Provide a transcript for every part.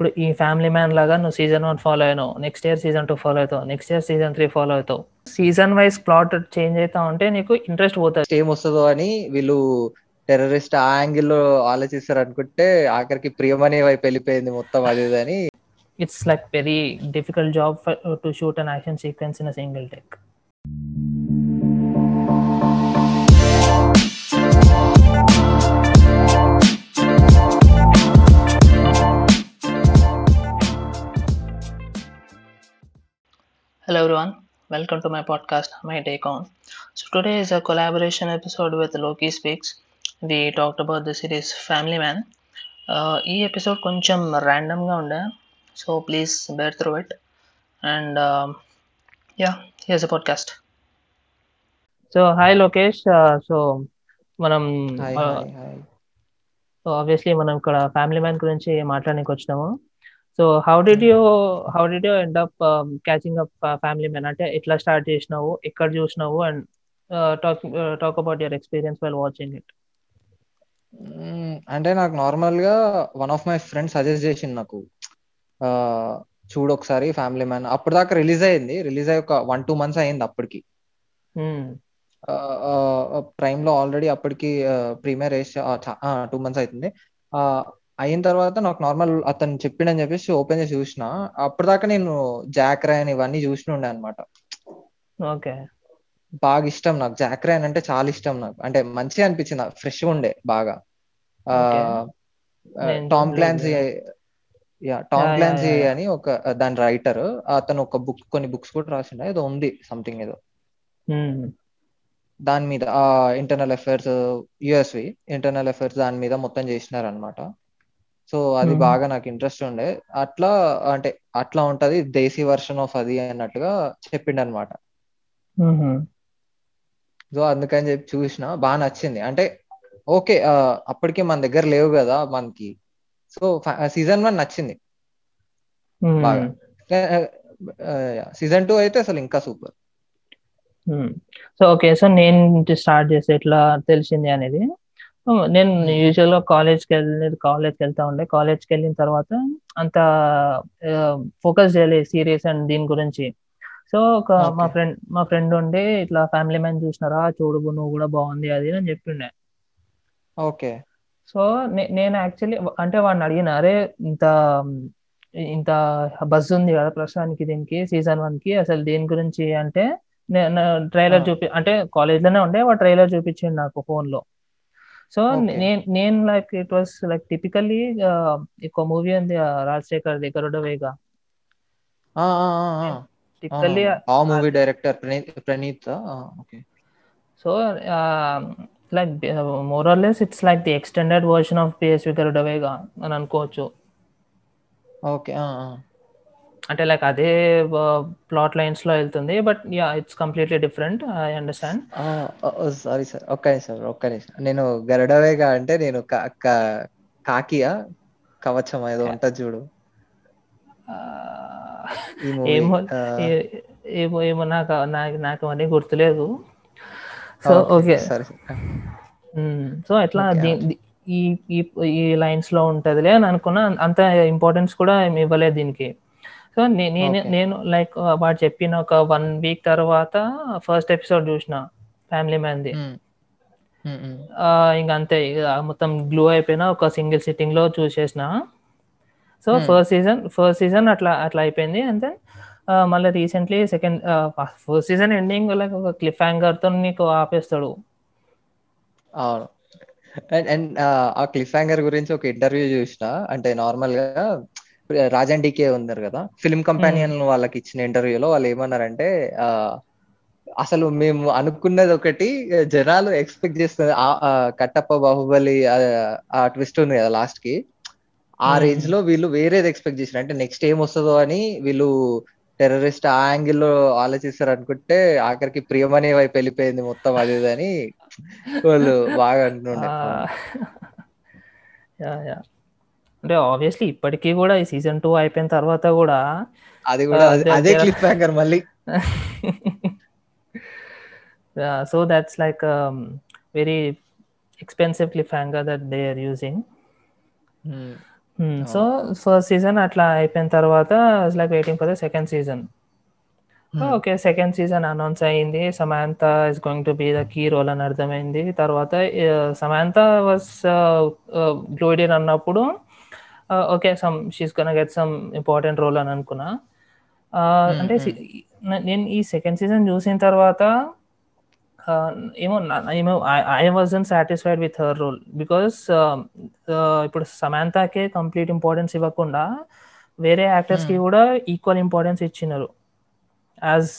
ఇప్పుడు ఈ family man లాగా నువ్వు సీజన్ వన్ ఫాలో అయినావు. Next year season two follow అవుతావు. Next year season three follow అవుతావు. సీజన్ వైజ్ ప్లాట్ చేంజ్ అవుతా ఉంటే నీకు ఇంట్రెస్ట్ పోతుంది. ఏం వస్తుందో అని వీళ్ళు టెర్రరిస్ట్ ఆ యాంగిల్లో ఆలోచిస్తారు అనుకుంటే ఆఖరికి ప్రియమనే వైపు వెళ్ళిపోయింది మొత్తం అది అని. It's like very difficult job to shoot an action sequence in single take Hello everyone, welcome to my podcast, My Take On. So today is a collaboration episode with Loki Speaks. We talked about the series Family Man. Uh, ఈ episode కొంచెం ర్యాండమ్గా ఉండే so please bear through it and yeah here's a podcast so hi Lokesh so మనం hi hi hi so obviously మనం ఇక్కడ family man గురించి మాట్లాడడానికి వచ్చినాము so how did you how did you end up catching up Family Man అంటే ఎట్లా start చేసినావు? ఎక్కడ చూసినావు? And talk talk about your experience while watching it అంటే నాకు నార్మల్గా one of my friends suggest చేసింది నాకు చూడు ఒకసారి ఫ్యామిలీ మ్యాన్ అప్పుడు దాకా రిలీజ్ అయింది. రిలీజ్ అయ్యి ఒక వన్ టూ మంత్స్ అయింది అప్పటికి. ప్రైమ్లో ఆల్రెడీ అప్పటికి ప్రీమియర్ వేసి టూ మంత్స్ అవుతుంది అయిన తర్వాత నాకు నార్మల్ అతను చెప్పిండని చెప్పేసి ఓపెన్ చేసి చూసిన అప్పటిదాకా నేను జాక్ రాయన్ ఇవన్నీ చూసిన ఉండే అనమాట ఓకే. బాగా ఇష్టం నాకు. జాక్ రాయన్ అంటే చాలా ఇష్టం నాకు. అంటే మంచిగా అనిపించింది ఫ్రెష్ ఉండే బాగా. Tom. Clancy yeah Tom Clancy yeah. అని ఒక దాని రైటర్ అతను ఒక బుక్ కొన్ని బుక్స్ కూడా రాసిండే? ఏదో ఉంది సంథింగ్ ఏదో. దాని మీద ఇంటర్నల్ అఫైర్స్ యుఎస్వి ఇంటర్నల్ అఫైర్స్ దాని మీద మొత్తం చేసినారు అనమాట సో అది. బాగా నాకు ఇంట్రెస్ట్ ఉండే. అట్లా అంటే అట్లా ఉంటది దేశీ వర్షన్ ఆఫ్ అది అన్నట్టుగా చెప్పిండు అనమాట సో అందుకని చెప్పి చూసిన బాగా నచ్చింది. అంటే ఓకే అప్పటికే మన దగ్గర లేవు కదా మనకి. సో సీజన్ వన్ నచ్చింది. బాగా. సీజన్ టూ అయితే అసలు ఇంకా సూపర్. సో ఓకే సో నేను స్టార్ట్ చేసి ఎట్లా తెలిసింది అనేది? నేను. యూజువల్గా కాలేజ్కి వెళ్ళి కాలేజ్కి వెళ్తా ఉండే కాలేజ్కి వెళ్ళిన తర్వాత అంత ఫోకస్ చేయలేదు సీరియస్ అండ్ దీని గురించి సో ఒక మా. ఫ్రెండ్ మా ఫ్రెండ్ ఉండి ఇట్లా ఫ్యామిలీ మ్యాన్ చూసినారా చూడు నువ్వు కూడా బాగుంది అది అని చెప్పిండే ఓకే సో నేను యాక్చువల్లీ అంటే వాడిని అడిగిన అరే ఇంత ఇంత బజ్ ఉంది కదా ప్రస్తుతానికి దీనికి సీజన్ వన్కి అసలు దీని గురించి అంటే ట్రైలర్ ఆ. చూపి అంటే కాలేజ్లోనే ఉండే వాడు ట్రైలర్ చూపించిండు నాకు ఫోన్లో సో. నేను నేను like it was like typically ఒక మూవీ ఉంది Rajasekhar the ah, ah. Typically. ఆ movie director Praneeth okay so like more or less it's like the extended version of PSV Garudavega అని అనుకోవచ్చు ఓకే అంటే లైక్ అదే ప్లాట్ లైన్స్లో వెళ్తుంది but yeah it's completely different I understand sorry sir ఒక్క నిమిషం ఒక్క నిమిషం. నేను గరుడవేగా అంటే నేను కాకియా కవచం ఏదో ఉంటది చూడు. ఏమో ఏమో ఏమో నాకు నాకు నాకు అవన్నీ గుర్తులేదు. సో ఓకే సరే సో ఎట్లా ఈ ఈ లైన్స్లో ఉంటదిలే అని అనుకున్నా అంత ఇంపార్టెన్స్ కూడా ఇవ్వలేదు దీనికి. సో నేను. నేను లైక్ వాడు చెప్పిన ఒక వన్ వీక్ తర్వాత ఫస్ట్ ఎపిసోడ్ చూసిన ఫ్యామిలీ మ్యాన్ది. ఇంక అంతే మొత్తం గ్లూ అయిపోయినా ఒక సింగిల్ సిట్టింగ్లో చూసేసిన. So. First season first season అట్లా అట్లా అయిపోయింది. అండ్ దెన్ మళ్ళీ recently second first season ending like ఒక క్లిఫ్ హ్యాంగర్తో నీకు ఆపేస్తాడు. అండ్ ఆ క్లిఫ్ హ్యాంగర్ గురించి ఒక ఇంటర్వ్యూ చూసిన. అంటే నార్మల్గా రాజన్ డీకే ఉన్నారు కదా. ఫిల్మ్ కంపానియన్ వాళ్ళకి ఇచ్చిన ఇంటర్వ్యూలో వాళ్ళు ఏమన్నారంటే అసలు మేము అనుకున్నది ఒకటి జనాలు ఎక్స్పెక్ట్ చేస్తుంది కట్టప్ప బాహుబలి ఆ- ట్విస్ట్ ఉంది కదా లాస్ట్కి ఆ. రేంజ్లో వీళ్ళు వేరేది ఎక్స్పెక్ట్ చేశారు అంటే నెక్స్ట్ ఏం వస్తుందో అని వీళ్ళు టెర్రరిస్ట్ ఆ యాంగిల్లో ఆలోచిస్తారు అనుకుంటే ఆఖరికి ప్రియమనే వైపు వెళ్ళిపోయింది మొత్తం అది అని వాళ్ళు బాగా అంటుండే. యా. అంటే ఆబ్వియస్లీ ఇప్పటికీ కూడా ఈ సీజన్ టూ అయిపోయిన తర్వాత కూడా అది కూడా అదే- క్లిప్ హ్యాంగర్ మళ్ళీ. That's like um, very expensive cliffhanger that they are using. Um, so first season అట్లా అయిపోయిన తర్వాత like waiting for the second season okay second season announce అయింది. Samantha is going to be the key role అని అర్థమైంది. తర్వాత Samantha was glorified అన్నప్పుడు okay some she's gonna get some important role అని అనుకున్నా. Uh, అంటే సి- న- నేను ఈ సెకండ్ సీజన్ చూసిన తర్వాత uh, ఏమో ఏమో I wasn't satisfied with her role because ఇప్పుడు సమాంతాకే కంప్లీట్ ఇంపార్టెన్స్ ఇవ్వకుండా వేరే యాక్టర్స్కి కూడా ఈక్వల్ ఇంపార్టెన్స్ ఇచ్చినారు. As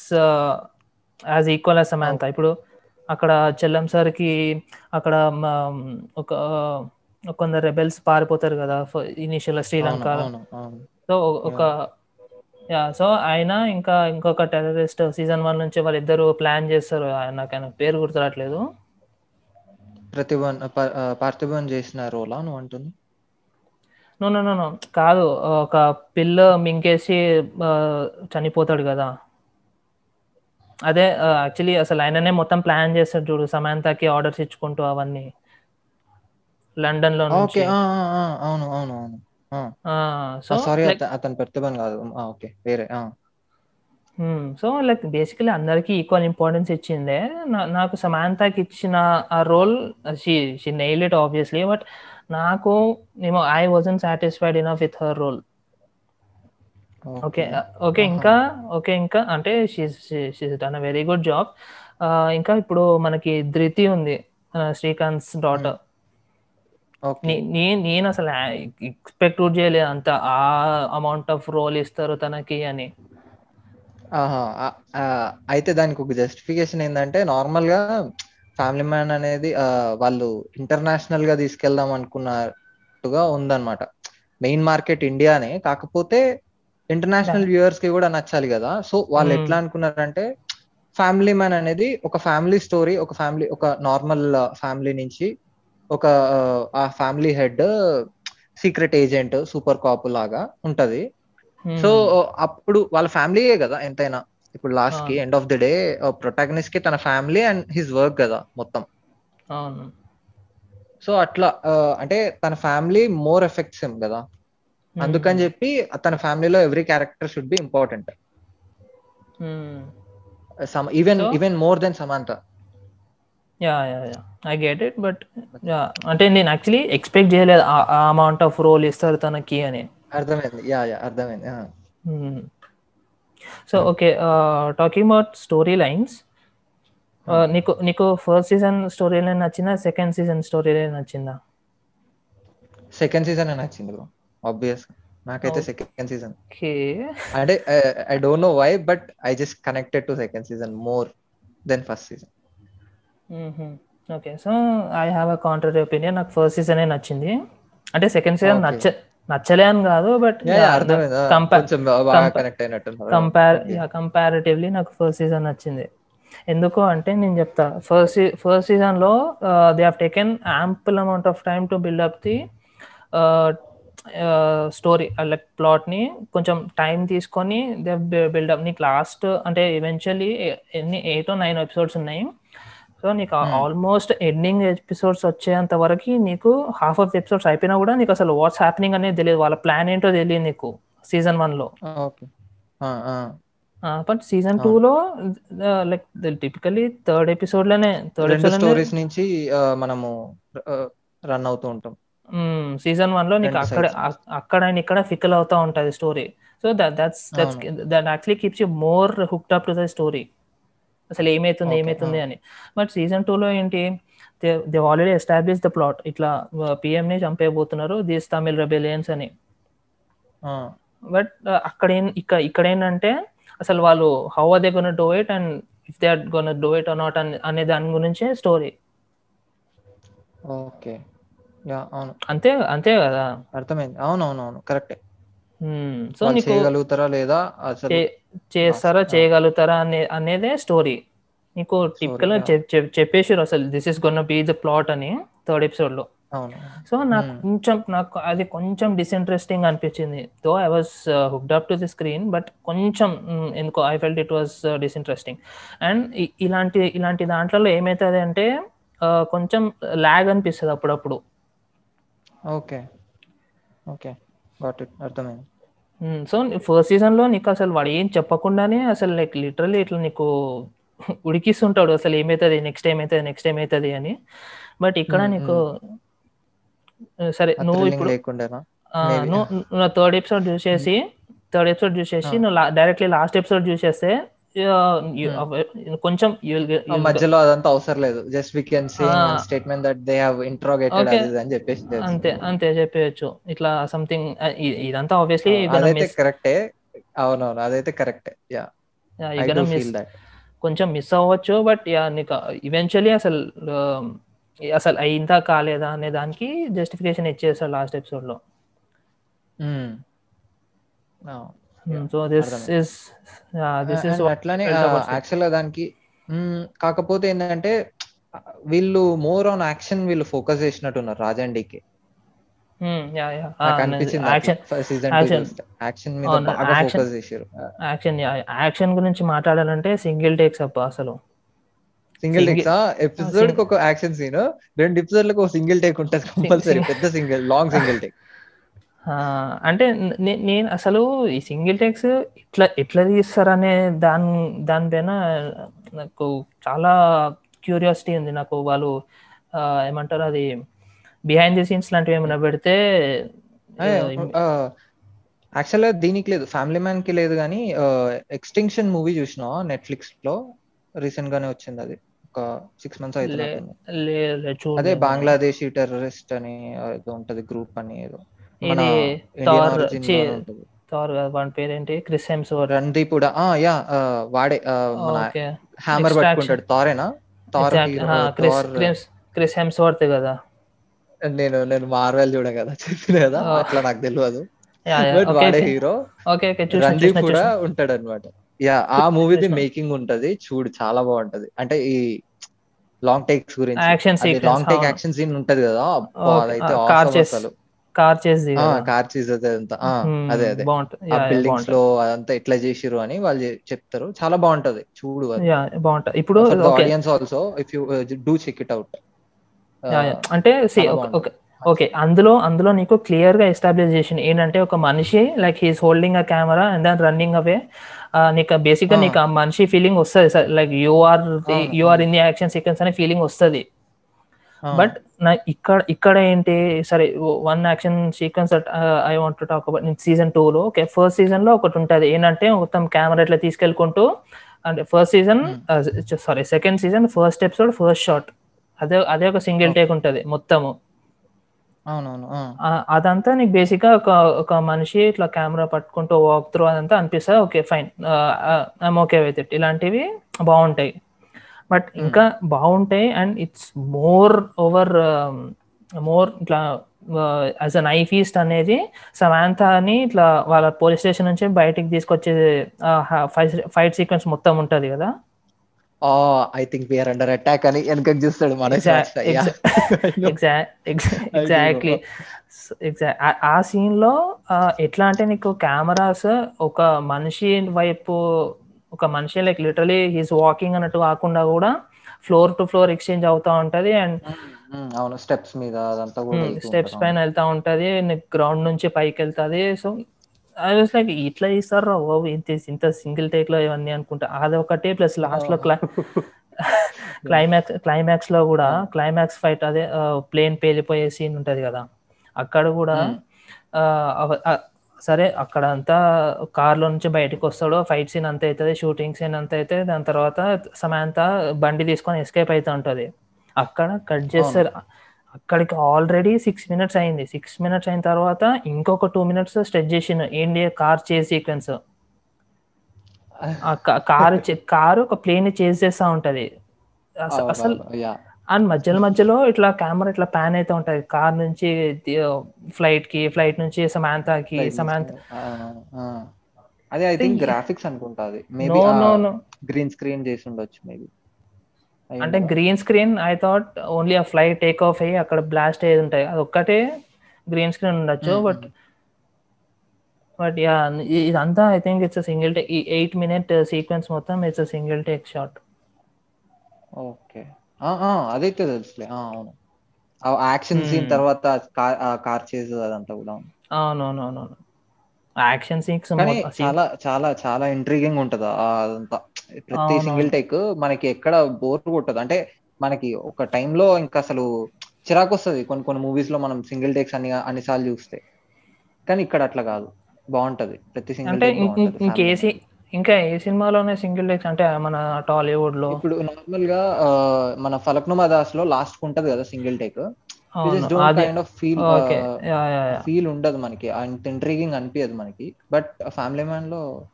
as equal as Samantha ఇప్పుడు అక్కడ చెల్లం సార్కి అక్కడ మ, ఒక కొందరు రెబెల్స్ పారిపోతారు కదా ఇనిషియల్ శ్రీలంక. సో ఒక యా. సో ఆయన ఇంకా ఇంకొక టెర్రరిస్ట్ సీజన్ వన్ నుంచి వాళ్ళిద్దరు ప్లాన్ చేస్తారు. ఆయన- నాకు ఆయన పేరు గుర్తురావట్లేదు ప్రతిభన్ పార్థిబన్ చేసిన రోలా నువ్వు అంటుంది? No no no no. కాదు ఒక పిల్ల మింగేసి ఆ, చనిపోతాడు కదా. అదే యాక్చువల్లీ అసలు ఆయననే మొత్తం ప్లాన్ చేస్తాడు చూడు సమాంతకి ఆర్డర్స్ ఇచ్చుకుంటూ అవన్నీ. లండన్లో నుంచి. ఓకే అవును అవును అవును. సో సారీ అతను ప్రతిభన్ కాదు. ఓకే. వేరే. సో లైక్ బేసికలీ అందరికీ ఈక్వల్ ఇంపార్టెన్స్ ఇచ్చిందే. నాకు సమాంతాకి ఇచ్చిన ఆ role she she nail it obviously but నాకు ఏమో I wasn't satisfied enough with her role. Okay. Okay. ఇంకా ఓకే ఇంకా అంటే she's done a very good job. ఇంకా ఇప్పుడు మనకి ధృతి ఉంది శ్రీకాంత్ డాటర్. నేను అసలు ఎక్స్పెక్ట్ చేయలేదు అంత ఆ అమౌంట్ ఆఫ్ రోల్ ఇస్తారు తనకి అని. అయితే దానికి ఒక జస్టిఫికేషన్ ఏంటంటే నార్మల్గా ఫ్యామిలీ మ్యాన్ అనేది వాళ్ళు ఇంటర్నేషనల్గా తీసుకెళ్దాం అనుకున్నట్టుగా ఉందన్నమాట. మెయిన్ మార్కెట్ ఇండియానే కాకపోతే ఇంటర్నేషనల్ వ్యూవర్స్కి కూడా నచ్చాలి కదా. సో వాళ్ళు Hmm. ఎట్లా అనుకున్నారంటే ఫ్యామిలీ మ్యాన్ అనేది ఒక ఫ్యామిలీ స్టోరీ ఒక ఫ్యామిలీ ఒక నార్మల్ ఫ్యామిలీ నుంచి ఒక ఆ, family head secret agent super cop లాగా ఉంటది. సో అప్పుడు వాళ్ళ ఫ్యామిలీయే కదా ఎంతైనా. ఇప్పుడు లాస్ట్కి. ఎండ్ ఆఫ్ ది డే ప్రొటాగనిస్ట్కి తన ఫ్యామిలీ అండ్ హిస్ వర్క్ కదా మొత్తం. సో అట్లా అంటే తన ఫ్యామిలీ మోర్ ఎఫెక్ట్స్ హిమ్ కదా. అందుకని చెప్పి తన ఫ్యామిలీలో every character should be important even even more than Samantha yeah yeah yeah I get it but yeah అంటే నేను యాక్చువల్లీ ఎక్స్పెక్ట్ చేయలేదు ఆ అమౌంట్ ఆఫ్ రోల్ ఇస్తారు తనకి అని. అర్థమైంది. యా యా అర్థమైంది. So okay talking about story lines నీకు నీకు ఫస్ట్ సీజన్ స్టోరీ లైన్ నచ్చిందా? సెకండ్ సీజన్ స్టోరీ లైన్ నచ్చిందా సెకండ్ సీజన్ నచ్చింది బ్రో ఆబ్వియస్ నాకైతే. సెకండ్ సీజన్ అంటే I don't know why but I just connected to second season more than first season okay. So I have a contrary opinion నాకు first సీజనే నచ్చింది. అంటే second season. నచ్చ నచ్చలే అని కాదు బట్ కంపేర్ కంపారిటివ్లీ నాకు ఫస్ట్ సీజన్ నచ్చింది. ఎందుకు అంటే నేను చెప్తా. ఫస్ట్ ఫస్ట్ సీజన్లో they have taken ample amount of time to build up the story like ప్లాట్ని కొంచెం టైం తీసుకొని దే బిల్డప్ నీకు లాస్ట్ అంటే ఈవెన్చువల్లీ ఎన్ని ఎయిట్ నైన్ ఎపిసోడ్స్ ఉన్నాయి. సో నీకు ఆల్మోస్ట్ ఎండింగ్ ఎపిసోడ్స్ వచ్చేంత వరకు నీకు హాఫ్ ఆఫ్ ఎపిసోడ్స్ అయిపోయినా కూడా నీకు అసలు వాట్స్ హ్యాపెనింగ్ అనేది తెలియదు. వాళ్ళ ప్లాన్ ఏంటో తెలియదు నీకు సీజన్ వన్లో ఓకే. బట్ సీజన్ టూ లో లైక్ టిపికలీ థర్డ్ ఎపిసోడ్లోనే థర్డ్ రెండు ఎపిసోడ్ స్టోరీస్ నుంచి మనము రన్ అవుతూ ఉంటాం. సీజన్ వన్లో నీకు అక్కడ అక్కడ ఇక్కడ ఫికల్ అవుతా ఉంటది story so that that's that's that actually keeps you more hooked up to the story అసలు ఏమైతుంది ఏమైతుంది అని. బట్ సీజన్ టూ లో ఏంటి they already establish the plot. ఇట్లా పిఎం ని చంపేయబోతున్నారు దీస్ తమిళ్ రెబెలియన్స్ అని. బట్ అక్కడ ఇక్కడ ఇక్కడ ఏంటంటే అసలు వాళ్ళు how are they gonna do it and if they are gonna do it or not అనే దాని గురించే స్టోరీ ఓకే. యా అవును. అంతే అంతే కదా. అర్థమైంది. అవును అవును అవును కరెక్టే. సో చేయగలుగుతారా లేదా అసలు? చేస్తారా. చేయగలుగుతారా అనే అనేదే స్టోరీ. నీకు టిపికల్. చెప్పేసారు అసలు. This is gonna be the plot అని థర్డ్ ఎపిసోడ్లో అవును. సో నాకు. కొంచెం నాకు అది కొంచెం డిసింట్రెస్టింగ్ అనిపించింది. Though I was hooked up to the screen but కొంచెం ఎందుకో I felt it was disinteresting and ఇలాంటి ఇలాంటి దాంట్లో ఏమవుతుంది అంటే కొంచెం ల్యాగ్ అనిపిస్తుంది అప్పుడప్పుడు. ఓకే. ఓకే. గాట్ ఇట్ అర్థమైంది. సో ఫస్ట్ సీజన్లో నీకు అసలు వాడు ఏం చెప్పకుండానే అసలు లైక్ లిటరల్లీ ఇట్లా నీకు ఉడికిస్తుంటాడు. అసలు ఏమవుతుంది నెక్స్ట్ ఏమవుతుంది నెక్స్ట్ ఏమవుతుంది అని. బట్ ఇక్కడ నీకు సరే నువ్వు ఇప్పుడు. నువ్వు థర్డ్ ఎపిసోడ్ చూసేసి థర్డ్ ఎపిసోడ్ చూసేసి. నువ్వు డైరెక్ట్లీ లాస్ట్ ఎపిసోడ్ చూసేస్తే కొంచెం you will- మధ్యలో అదంతా అవసరం లేదు. Just we can say. Statement that they have interrogated అని చెప్పేసి. అంతే అంతే చెప్పేయచ్చు. ఇట్లా సంథింగ్ ఇదంతా ఆబ్వియస్లీ ఆ, అదైతే కరెక్టే అవునవును అదైతే కరెక్టే యా కొంచెం మిస్ అవ్వచ్చు బట్ యా నీకు ఈవెన్చువల్లీ అసలు ఆ, అసలు అయిందా కాలేదా అనే దానికి జస్టిఫికేషన్ ఇచ్చేస్తాడు లాస్ట్ ఎపిసోడ్లో. So this. Is this is అట్లానే. యాక్చువల్గా దానికి మ్మ్, కాకపోతే ఏంటంటే వీళ్ళు మోర్ ఆన్ యాక్షన్ వీళ్ళు ఫోకస్ చేసినట్టున్నారు రాజండికి నాకు అనిపించింది యాక్షన్ యాక్షన్ యాక్షన్ గురించి మాట్లాడాలంటే సింగిల్ టేక్స్ అప్ప అసలు. సింగిల్ టేక్స్ ఎపిసోడ్కి ఒక యాక్షన్ సీన్ రెండు ఎపిసోడ్లకు ఒక సింగిల్ టేక్ ఉంటుంది కంపల్సరీ పెద్ద సింగిల్ లాంగ్ సింగిల్ టేక్ అంటే నేను అసలు ఈ సింగిల్ టెక్స్ ఇట్లా ఎట్లా తీస్తారనే దాని దానిపైన నాకు చాలా క్యూరియాసిటీ ఉంది. నాకు వాళ్ళు ఏమంటారు అది బిహైండ్ ది సీన్స్ లాంటివి ఏమైనా పెడితే యాక్చువల్ దీనికి లేదు. ఫ్యామిలీ మ్యాన్కి లేదు కానీ ఎక్స్టింక్షన్ మూవీ చూసినా నెట్ఫ్లిక్స్లో రీసెంట్ గానే వచ్చింది అది. ఒక సిక్స్ మంత్స్ చూడు అదే. బంగ్లాదేశీ టెర్రరిస్ట్ అని ఏదో ఉంటది గ్రూప్ అని ఏదో. ఇది థార్ థార్ కాదు, వాడి పేరేంటి? క్రిస్ హెమ్స్వర్త్ రణదీప్ కూడా. ఆ యా వాడే మన హ్యామర్. పట్టుకుంటాడు. థారేనా థార్ క్రిస్ క్రిస్ హెమ్స్వర్త్ కదా. నేను నేను మార్వెల్ చూడ కదా చెప్పిన కదా. అట్లా నాకు తెలియదు. వాడే హీరో ఓకే ఓకే చూసిన రణదీప్ కూడా ఉంటాడు అనమాట యా ఆ మూవీది. మేకింగ్ ఉంటది. చూడు చాలా బాగుంటది. అంటే ఈ లాంగ్ టేక్స్ గురించి. Long take. యాక్షన్ సీన్ ఉంటది కదా అదైతే. అసలు. కార్ చేసి కార్ చీజ్ అదే అంతా. అదే అదే. బాగుంటుంది ఆ బిల్డింగ్స్లో అదంతా ఎట్లా చేసిరు అని వాళ్ళు చెప్తారు. చాలా బాగుంటది. చూడు బాగుంటుంది. ఇప్పుడు audience also if you do check it out అంటే ఓకే అందులో అందులో నీకు క్లియర్గా ఎస్టాబ్లిష్ చేసిన ఏంటంటే ఒక మనిషి like he's holding a camera and then running away నీకు బేసిక్గా. నీకు ఆ మనిషి ఫీలింగ్ వస్తుంది. Like you are you are in the action sequence అనే ఫీలింగ్ వస్తుంది. బట్ నా ఇక్కడ ఇక్కడ ఏంటి సరే one action sequence I want to talk about season two లో ఓకే ఫస్ట్ సీజన్లో ఒకటి ఉంటుంది. ఏంటంటే మొత్తం కెమెరా ఇట్లా తీసుకెళ్ళుకుంటూ అంటే first season sorry second season first episode first shot. అదే అదే ఒక సింగిల్ టేక్ ఉంటుంది మొత్తము. అవునవును అదంతా నీకు బేసిక్గా ఒక ఒక మనిషి ఇట్లా కెమెరా పట్టుకుంటూ వాక్ త్రూ అదంతా అనిపిస్తుంది. Okay fine. I'm okay with it ఇలాంటివి బాగుంటాయి. బట్ ఇంకా బాగుంటాయి and it's more over more ఇట్లా యాజ్ అ నైఫ్ ఈస్ట్ అనేది సమాంతాని ఇట్లా వాళ్ళ పోలీస్ స్టేషన్ నుంచి బయటికి తీసుకొచ్చే ఫైట్ సీక్వెన్స్ మొత్తం ఉంటది కదా? I think we are under attack అని చూస్తాడు మన ఎగ్జాక్ట్లీ ఎగ్జాక్ట్ ఆ సీన్లో ఆ, ఎట్లా అంటే నీకు కెమెరాస్ ఒక మనిషి వైపు ఒక మనిషి లైక్ లిటరలీ హీస్ వాకింగ్ అన్నట్టు కాకుండా కూడా ఫ్లోర్ టు ఫ్లోర్ ఎక్స్చేంజ్ అవుతా ఉంటది అండ్ అవును. స్టెప్స్ మీద అదంతా కూడా స్టెప్స్. పైన వెళ్తా ఉంటది. గ్రౌండ్ నుంచి పైకి వెళ్తాది. సో ఐ వాస్ లైక్ ఇట్లా ఇస్తారు ఓ ఇంత ఇంత సింగిల్ టేక్లో ఇవన్నీ అనుకుంటా. అదొకటి ప్లస్ లాస్ట్లో క్లై క్లైమాక్స్ క్లైమాక్స్లో కూడా క్లైమాక్స్ ఫైట్ అదే ప్లేన్ పేలిపోయే సీన్ ఉంటది కదా. అక్కడ కూడా సరే అక్కడ అంతా కార్లో నుంచి బయటకు వస్తాడు ఫైట్ సీన్ అంత అవుతుంది షూటింగ్ సీన్ అంత అయితే దాని తర్వాత సమాంత బండి తీసుకొని ఎస్కేప్ అవుతా ఉంటది అక్కడ కట్ చేస్తారు అక్కడికి ఆల్రెడీ సిక్స్ మినిట్స్ అయింది. సిక్స్ మినిట్స్ అయిన తర్వాత ఇంకొక టూ మినిట్స్ స్ట్రెచ్ చేసిన ఏంటి car chase sequence? Car car ఒక ప్లేన్ చేజ్ చేస్తా ఉంటది. అస- అసలు. అండ్ మధ్యలో మధ్యలో ఇట్లా కెమెరా ఇట్లా ప్యాన్ అయితే ఉంటది కార్ నుంచి ఫ్లైట్కి ఫ్లైట్ నుంచి సమాంతాకి సమాంత. అదే ఐ థింక్ గ్రాఫిక్స్ అనుకుంటా అది. మేబీ గ్రీన్ స్క్రీన్ చేసి ఉండొచ్చు మేబీ అంటే green screen I thought only ఆ ఫ్లైట్ టేక్ ఆఫ్ అయ్యి అక్కడ బ్లాస్ట్ అయ్యేది ఉంటాయి. అది ఒక్కటే గ్రీన్ స్క్రీన్ ఉండొచ్చు బట్ బట్ యా ఇదంతా I think it's single take ఈ ఎయిట్ మినిట్ సీక్వెన్స్ మొత్తం it's single take shot okay అదైతే తెలుసులే. అవును. Action scene. తర్వాత కార్ చేజ్ అదంతా కూడా. అవునవునవును యాక్షన్ కానీ చాలా చాలా చాలా ఇంట్రీగింగ్ ఉంటది అదంతా. ప్రతి. సింగిల్ టేక్ మనకి ఎక్కడ బోర్ కొట్టదు. అంటే మనకి ఒక టైంలో ఇంకా అసలు చిరాకు వస్తుంది కొన్ని కొన్ని మూవీస్లో మనం సింగిల్ టేక్స్ అని అన్నిసార్లు చూస్తే. కానీ ఇక్కడ అట్లా కాదు. బాగుంటది. ప్రతి సింగిల్ అంటే ఇంకే ఏ సినిమాలోనే సింగిల్ టేక్స్ అంటే మన టాలీవుడ్లో ఇప్పుడు నార్మల్గా మన ఫలక్నుమా దాస్లో లాస్ట్ ఉంటది కదా సింగిల్ టేక్. ఫీల్ ఫీల్ ఉండదు మనకి. అంత ఇంట్రీగింగ్ అనిపించదు మనకి. బట్ ఫ్యామిలీ మ్యాన్లో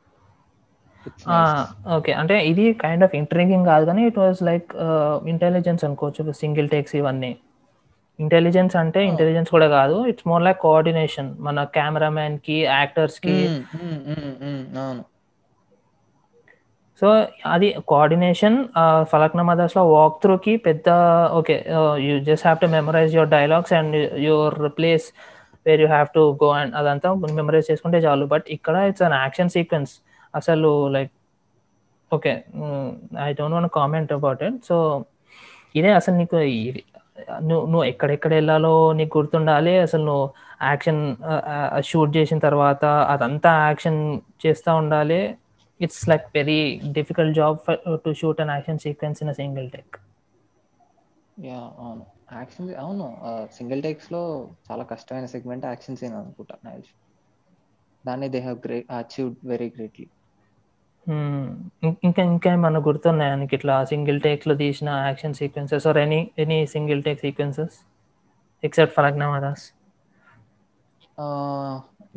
ఓకే. అంటే ఇది కైండ్ ఆఫ్ ఇంట్రీగింగ్ కాదు కానీ ఇట్ వాజ్ లైక్ ఇంటెలిజెన్స్ అనుకోవచ్చు. సింగిల్ టేక్స్ ఇవన్నీ. ఇంటెలిజెన్స్ అంటే. ఇంటెలిజెన్స్ కూడా కాదు. ఇట్స్ మోర్ లైక్ కోఆర్డినేషన్ మన కెమెరామ్యాన్కి యాక్టర్స్కి. సో అది కోఆర్డినేషన్ ఫలక్నామా దాస్లో వాక్ త్రూకి పెద్ద okay you just have to memorize your dialogues and your place where you have to go and అదంతా మెమరైజ్ చేసుకుంటే చాలు. బట్ ఇక్కడ ఇట్స్ అన్ యాక్షన్ సీక్వెన్స్ అసలు like okay I don't want comment about it so ఇదే అసలు నీకు నువ్వు నువ్వు ఎక్కడెక్కడ వెళ్ళాలో నీకు గుర్తుండాలి. అసలు నువ్వు యాక్షన్ షూట్ uh, uh, చేసిన తర్వాత అదంతా యాక్షన్ చేస్తూ ఉండాలి. It's like very difficult job to shoot an action sequence in single take yeah అవును. యాక్షన్ అవును. సింగిల్ టేక్స్లో చాలా కష్టమైన సెగ్మెంట్ యాక్షన్ సీన్ అనుకుంటా నాకు తెలిసి. దాన్ని they have great achieved very greatly ఇంకా ఇంకా ఏమన్నా గుర్తున్నాయా నీకు ఇట్లా సింగిల్ టేక్స్లో తీసిన action sequences or any any single take sequences except Falaknuma Das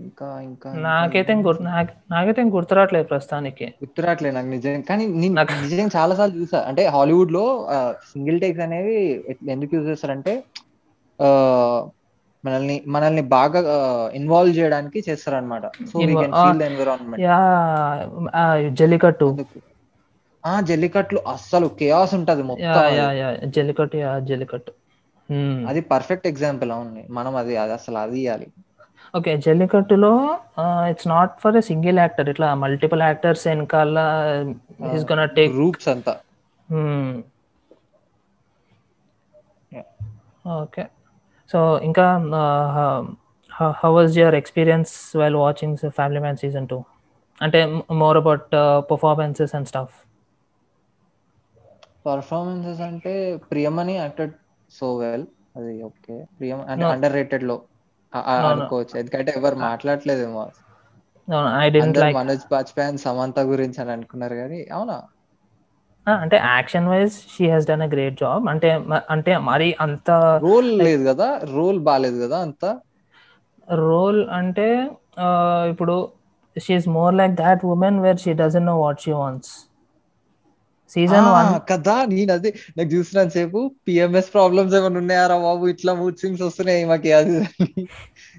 ఇంకా ఇంకా నాకైతే గుర్తు నాకైతే ఏం గుర్తురావట్లేదు ప్రస్తుతానికి. గుర్తురాట్లేదు నాకు నిజంగా. కానీ నాకు- నిజంగా చాలా సార్లు చూసా. అంటే హాలీవుడ్లో సింగిల్ టేక్స్ అనేవి ఎందుకు యూజ్ చేస్తారంటే మనల్ని మనల్ని బాగా ఇన్వాల్వ్ చేయడానికి సో ఎన్విరాన్మెంట్ ఆ, జల్లికట్టు. ఆ జల్లికట్లు అస్సలు కేయాస్ ఉంటది మొత్తం జల్లికట్టు జల్లికట్టు. అది పర్ఫెక్ట్ ఎగ్జాంపుల్ అవును. మనం అది అది అసలు అది ఇవ్వాలి okay జల్లికట్టులో it's not for a single actor ఇట్లా మల్టిపుల్ యాక్టర్స్ వెనకాల ఈస్ గోనా టేక్ గ్రూప్స్ అంతా. ఓకే సో ఇంకా how was your experience while watching family man season two అంటే more about performances and stuff performances అంటే Priyamani acted so well అది okay ప్రియం అంటే No. Under రేటెడ్లో. అనుకోవచ్చు. ఎందుకంటే ఎవరు మాట్లాడలేదేమో. మనోజ్ బాజ్పేయి అండ్ సమంత గురించి అని అనుకున్నారు కానీ అవునా? అంటే action wise she has done a great job. అంటే అంటే మరి అంత రోల్ లేదు కదా? రోల్ బాగాలేదు కదా అంత? రోల్ అంటే ఇప్పుడు she's more like that women where she doesn't know what she wants. Season one. కదా నేను అదే నాకు చూసినంత సేపు పిఎంఎస్ ప్రాబ్లమ్స్ ఏమైనా ఉన్నాయారా బాబు? ఇట్లా మూడ్ స్వింగ్స్ వస్తున్నాయి మాకు అది.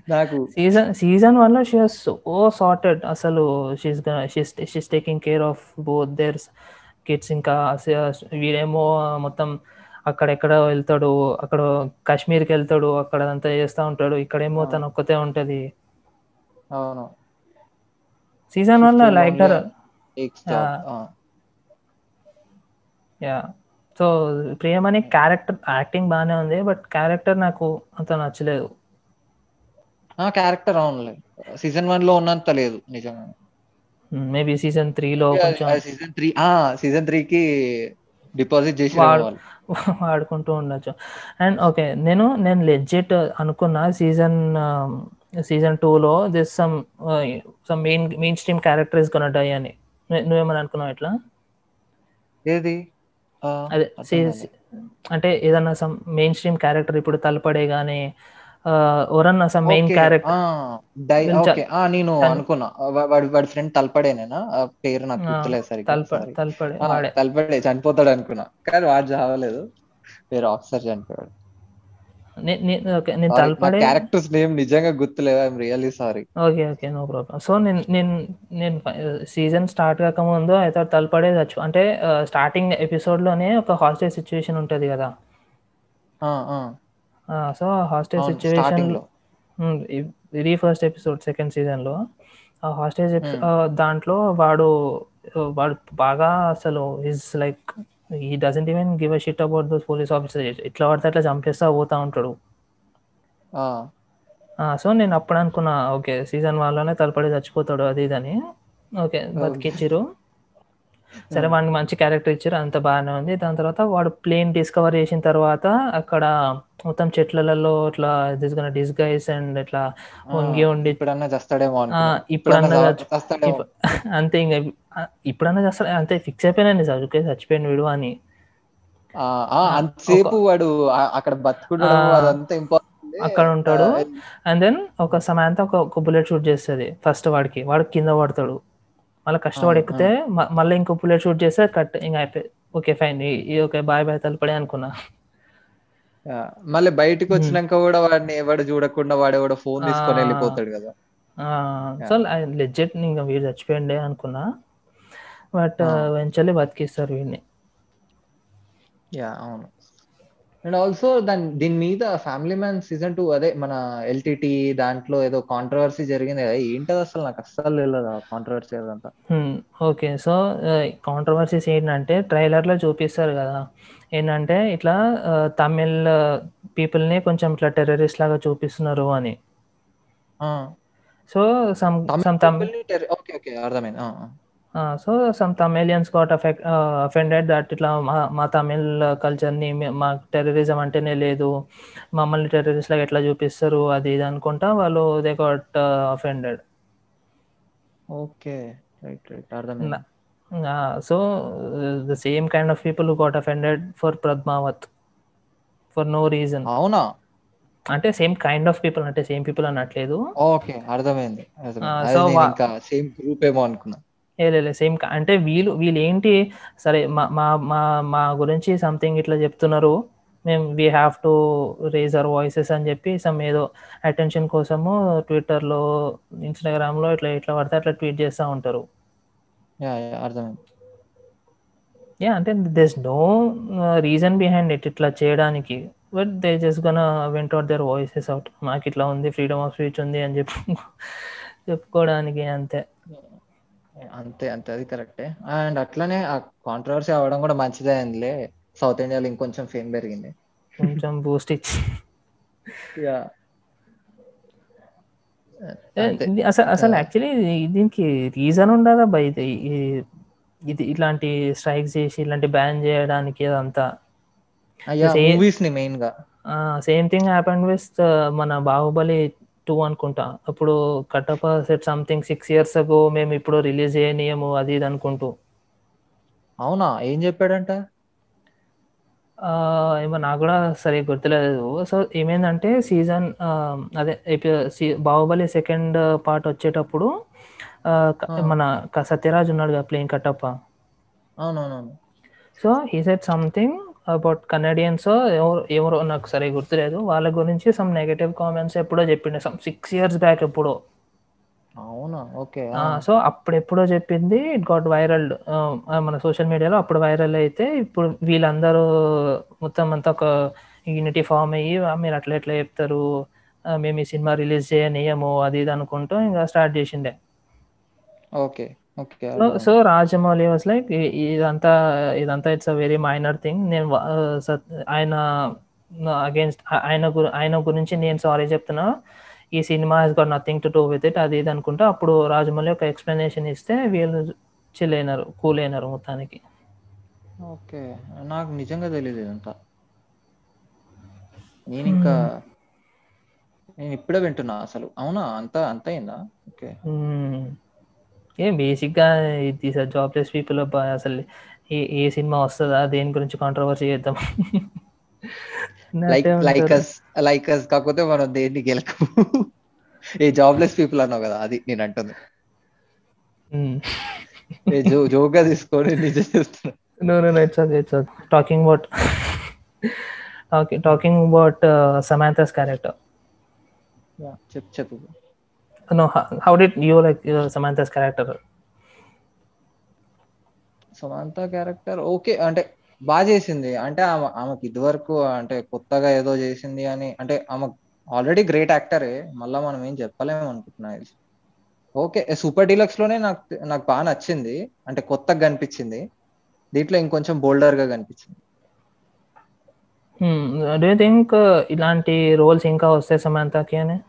నాకు సీజన్ సీజన్ వన్లో షీ వాస్ సో సార్టెడ్ అసలు she's she's taking care of both their kids ఇంకా వీడేమో మొత్తం అక్కడెక్కడ వెళ్తాడు అక్కడ కాశ్మీర్కి వెళ్తాడు అక్కడ అంతా చేస్తూ ఉంటాడు. ఇక్కడేమో తను ఒక్కతే ఉంటది. అవును. సీజన్ వన్లో లైక్ హర్ Takes job. ఆ. Yeah so Priyamani character acting బాగానే ఉంది బట్ క్యారెక్టర్ నాకు అంత నచ్చలేదు. ఆ క్యారెక్టర్ అవునులే. సీజన్ వన్లో ఉన్నంత లేదు నిజంగా. మేబీ సీజన్ త్రీలో కొంచెం సీజన్ త్రీ ఆ సీజన్ త్రీ కి డిపాజిట్ చేసి వాడుకుంటూ ఉండొచ్చు. అండ్ ఓకే నేను నేను లెజిట్ అనుకున్నా సీజన్ సీజన్ టూలో this some some main main stream character is gonna die అని. నువ్వు- నువ్వేమని అనుకున్నావు ఇట్లా? ఏది? అదే అంటే ఏదన్నా సమ్ మెయిన్ స్ట్రీమ్ క్యారెక్టర్ ఇప్పుడు తలపడే కానీ ఎవరన్నా సమ్ మెయిన్ క్యారెక్టర్ నేను అనుకున్నా. వాడి వాడి ఫ్రెండ్ తలపడేనేనా? పేరు నాకు గుర్తులేదు sorry. తలపడే తలపడే చనిపోతాడు అనుకున్నా. కానీ వాడు చావలేదు. వేరే ఆఫీసర్ చనిపోయాడు. నేను తలపడే క్యారెక్టర్స్ నేమ్ నిజంగా గుర్తులేవు? I'm really sorry okay okay no problem so నేను నేను నేను సీజన్ స్టార్ట్ కాకముందు అయితే తలపడే చచ్చు అంటే స్టార్టింగ్ ఎపిసోడ్లోనే ఒక హాస్టేజ్ సిచ్యువేషన్ ఉంటుంది కదా? సో హాస్టేజ్ సిచ్యువేషన్లో. వెరీ ఫస్ట్ ఎపిసోడ్ సెకండ్ సీజన్లో ఆ హాస్టేజ్ దాంట్లో వాడు వాడు బాగా అసలు is like he doesn't even give a shit about those police officer ఇట్లా పడితే అట్లా చంపేస్తా పోతా ఉంటాడు. సో నేను అప్పుడు అనుకున్నా ఓకే సీజన్ వన్లోనే తలపడి చచ్చిపోతాడు అది ఇదని ఓకే బతికిచ్చిరు సరే వాడికి మంచి క్యారెక్టర్ ఇచ్చారు అంత బాగానే ఉంది. దాని తర్వాత వాడు ప్లేన్ డిస్కవర్ చేసిన తర్వాత అక్కడ మొత్తం చెట్లలో ఇట్లా దిస్ డిస్గైస్ అండ్ ఇట్లా వంగి ఉండి ఇప్పుడన్నా చేస్తాడేమో. ఇప్పుడన్నా అంతే ఇంకా ఇప్పుడన్నా చేస్తా అంతే ఫిక్స్ అయిపోయినాను చదువుకే చచ్చిపోయిన వీడు అని. అంతసేపు వాడు అక్కడ బతుకుండడం ఆ, అదంతా ఇంపార్టెంట్ అక్కడ ఉంటాడు. అండ్ దెన్ ఒక సమాంత ఒక బుల్లెట్ షూట్ చేస్తుంది ఫస్ట్ వాడికి. వాడు కింద పడతాడు. మళ్ళీ కష్టపడి ఎక్కితే మళ్ళీ ఇంకో బుల్లెట్ షూట్ చేస్తే కట్ ఇంకా అయిపోయి okay fine. Okay boy boy తలపడే అనుకున్నా. మళ్ళీ బయటికి వచ్చినాక కూడా వాడిని ఎవడు చూడకుండా వాడు ఎవడో ఫోన్ తీసుకొని. వెళ్ళిపోతాడు కదా. సో లెజెట్ ఇంకా వీడు చచ్చిపోయిండే అనుకున్నా. బట్ ఆ. వెంచల్లీ బతికిస్తారు వీడిని. యా అవును. అండ్ ఆల్సో దాని దీని మీద ఫ్యామిలీ మ్యాన్ సీజన్ టూ అదే మన ఎల్టీటీ దాంట్లో ఏదో కాంట్రవర్సీ జరిగింది కదా ఏంటది అసలు నాకు అస్సలు తెలియదు కాంట్రవర్సీ అదంతా. ఓకే సో కాంట్రవర్సీస్ ఏంటంటే ట్రైలర్లో చూపిస్తారు కదా. ఏంటంటే ఇట్లా ఆ, తమిళ్ పీపుల్ని కొంచెం ఇట్లా టెర్రరిస్ట్ లాగా చూపిస్తున్నారు అని. So some some Tamil okay okay అర్థమైంది. So some Tamilians got affect offended that ఇట్లా మా మా తమిళ్ కల్చర్ని మా టెర్రరిజం అంటేనే లేదు. మమ్మల్ని టెర్రరిస్ట్ లాగా ఎట్లా చూపిస్తారు? అది ఇది అనుకుంటా వాళ్ళు they got offended okay. Right right. అర్థమైంది. So the same kind of people who got offended for Padmaavat for no reason అవునా? అంటే సేమ్ కైండ్ ఆఫ్ పీపుల్ అంటే సేమ్ పీపుల్ అనట్లేదు ఓకే అర్థమైంది. సేమ్ గ్రూప్ ఏమో అనుకున్నా. లేదు సేమ్ అంటే వీళ్ళు వీళ్ళు ఏంటి సరే మా మా మా మా గురించి సంథింగ్ ఇట్లా చెప్తున్నారు మేము we have to raise our voices అని చెప్పి సమ్ ఏదో అటెన్షన్ కోసము ట్విట్టర్లో ఇన్స్టాగ్రామ్లో ఇట్లా ఇట్లా పడితే అట్లా ట్వీట్ చేస్తూ ఉంటారు. యా అంటే this no reason behind it ఇట్లా చేయడానికి but they just gonna went out their voices out మాకు ఇట్లా ఉంది ఫ్రీడమ్ ఆఫ్ స్పీచ్ ఉంది అని చెప్పి చెప్పుకోవడానికి అంతే. అంతే అంతే అది కరెక్టే. అండ్ అట్లనే ఆ కాంట్రవర్సీ అవ్వడం కూడా మంచిదే అయిందిలే సౌత్ ఇండియాలో ఇంకొంచెం ఫేమ్ పెరిగింది. కొంచెం బూస్ట్ ఇచ్చి. యా. అసలు అసలు యాక్చువల్లీ దీనికి రీజన్ ఉండదా బై ఇది ఇట్లాంటి స్ట్రైక్స్ చేసి ఇలాంటి బ్యాన్ చేయడానికి అదంతా? మూవీస్ని మెయిన్గా. సేమ్ థింగ్ హ్యాపెండ్ విత్ మన బాహుబలి టూ అనుకుంటా. అప్పుడు Kattappa said something six years ago మేము ఇప్పుడు రిలీజ్ చేయనీయము అది ఇది అనుకుంటూ. అవునా? ఏం చెప్పాడంట? ఏమో నాకు కూడా సరిగ్గా గుర్తులేదు. సో ఏమైందంటే సీజన్ అదే బాహుబలి సెకండ్ పార్ట్ వచ్చేటప్పుడు. మన సత్యరాజ్ ఉన్నాడు కదా ప్లేయింగ్ కట్టప్ప అవునవునవును. So he said something about Kannadians ఎవరు ఎవరో నాకు సరిగ్గా గుర్తులేదు. వాళ్ళ గురించి సమ్ నెగటివ్ కామెంట్స్ ఎప్పుడో చెప్పిండే సమ్ సిక్స్ ఇయర్స్ బ్యాక్ ఎప్పుడో. అవునా? ఓకే సో అప్పుడు ఎప్పుడో చెప్పింది ఇట్ గాట్ వైరల్ మన సోషల్ మీడియాలో అప్పుడు వైరల్ అయితే ఇప్పుడు వీళ్ళందరూ మొత్తం అంతా ఒక యూనిటీ ఫామ్ అయ్యి "ఆ, మీరు అట్లా ఎట్లా చెప్తారు మేము ఈ సినిమా రిలీజ్ చేయనియము అది ఇది అనుకుంటూ ఇంకా స్టార్ట్ చేసిండే. Okay. So so Rajamouli was like ఇదంతా ఇదంతా it's a very minor thing నేను ఆయన అగేన్స్ట్ ఆయన ఆయన గురించి నేను సారీ చెప్తున్నా. ఈ cinema he's got nothing to do with it అది ఇది అనుకుంటా. అప్పుడు రాజమౌళి ఒక ఎక్స్ప్లెనేషన్ ఇస్తే వీళ్ళు చిల్ అయినారు కూల్ అయినారు మొత్తానికి. ఓకే నాకు నిజంగా తెలియదు ఇదంతా. నేను ఇంకా నేను ఇప్పుడే వింటున్నా అసలు. అవునా? అంత అంత అయిందా? Okay hmm. ఏం బేసిక్గా ఇది జాబ్లెస్ పీపుల్ అసలు ఏ ఏ సినిమా వస్తుందా దేని గురించి కాంట్రవర్సీ చేద్దాం లైక్. అస్ కాకపోతే మనం దేన్ని గెలకము ఏ జాబ్లెస్ పీపుల్ అన్నావు కదా అది నేను అంటుంది. ఏ జో తీసుకొని నిజం చేస్తున్నా talking about uh, Samantha's character. Yeah, చెప్పు చెప్పు No, how, how did you like uh, Samantha's character? Samantha character okay అంటే బాగా చేసింది. అంటే ఆమె ఆమెకి ఇదివరకు అంటే కొత్తగా ఏదో చేసింది అని అంటే ఆమె ఆల్రెడీ గ్రేట్ యాక్టరే మళ్ళా మనం ఏం చెప్పలేము అనుకుంటున్నా ఓకే సూపర్ డీలక్స్లోనే నాకు నాకు బాగా నచ్చింది. అంటే కొత్తగా కనిపించింది. దీంట్లో ఇంకొంచెం బోల్డర్గా కనిపించింది. Hmm. Do you think uh, ఇలాంటి రోల్స్ ఇంకా వస్తాయి సమాంతకి అని?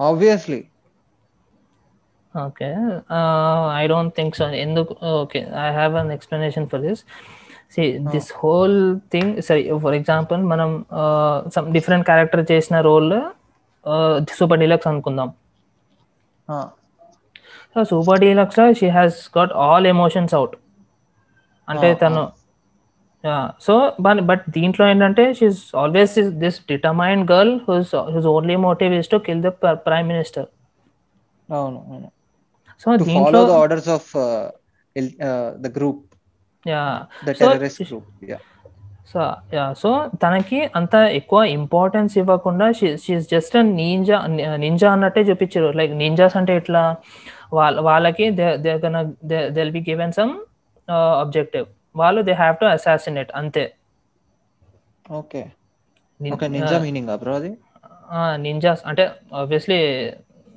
Obviously Okay. Uh, I don't think so. ఎందుకు okay I have an explanation for this see this whole thing సరే ఫర్ ఎగ్జాంపుల్ మనం సమ్ డిఫరెంట్ క్యారెక్టర్ చేసిన రోల్ సూపర్ డీలక్స్ అనుకుందాం. So super డీలక్స్లో she has got all emotions out అంటే Ah, తను so but దీంట్లో ఏంటంటే she's always this determined girl who's who's only motive is to kill the prime minister అవును so దీంట్లో orders of the group yeah the So, terrorist group yeah so yeah so తనకి అంత ఎక్కువ importance ఇవ్వకుండా she is just ninja ninja అన్నట్టే చూపించారు. Like ninjas అంటే ఇట్లా వాళ్ళ వాళ్ళకి they they they they'll be given some objective వాళ్ళు దే హ్యావ్ టు అసాసినేట్ అంతే. Okay. Okay ninja meaning bro అది? నింజాస్ అంటే obviously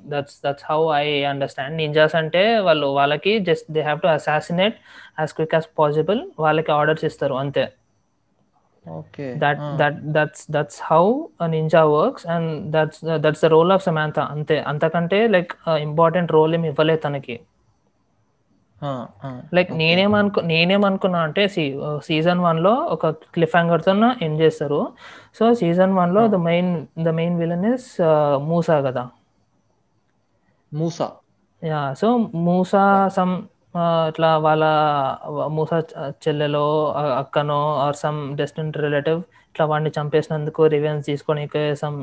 that's that's how I understand ninjas అంటే వాళ్ళు వాళ్ళకి just they have to assassinate as quick as possible వాళ్ళకి orders ఇస్తారు అంతే. Okay. That that that's that's how a ninja works and that's uh, that's the role of Samantha అంతే. అంతకంటే like important role ఏమి ఇవ్వలేదు తనకి. లైక్ నేనేమనుకు నేనేమనుకున్నా అంటే సీజన్ వన్లో ఒక క్లిఫ్ హ్యాంగర్తో ఎండ్ చేస్తారు? సో సీజన్ వన్లో the main the main villain is Moosa కదా. Moosa. Yeah so Moosa some ఇట్లా వాళ్ళ మూసా చెల్లెలో అక్కనో ఆర్ సమ్ డెస్టెంట్ రిలేటివ్ ఇట్లా వాడిని చంపేసినందుకు రివెన్స్ తీసుకొని సమ్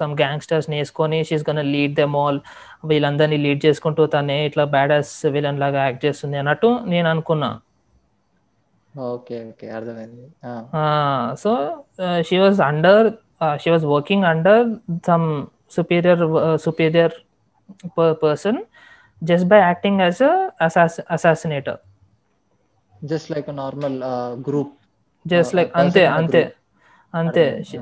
సమ్ గ్యాంగ్స్టర్స్ వేసుకొని she's gonna lead them all వీళ్ళందరినీ లీడ్ చేసుకుంటూ తనే ఇట్లా బ్యాడస్ విలన్ లాగా యాక్ట్ చేస్తుంది అన్నట్టు నేను అనుకున్నా. ఓకే ఓకే అర్థమైంది. So she was under she was working under some superior superior person just by acting as a assass- assassinator. Just like normal group just like ante ante. Ante she,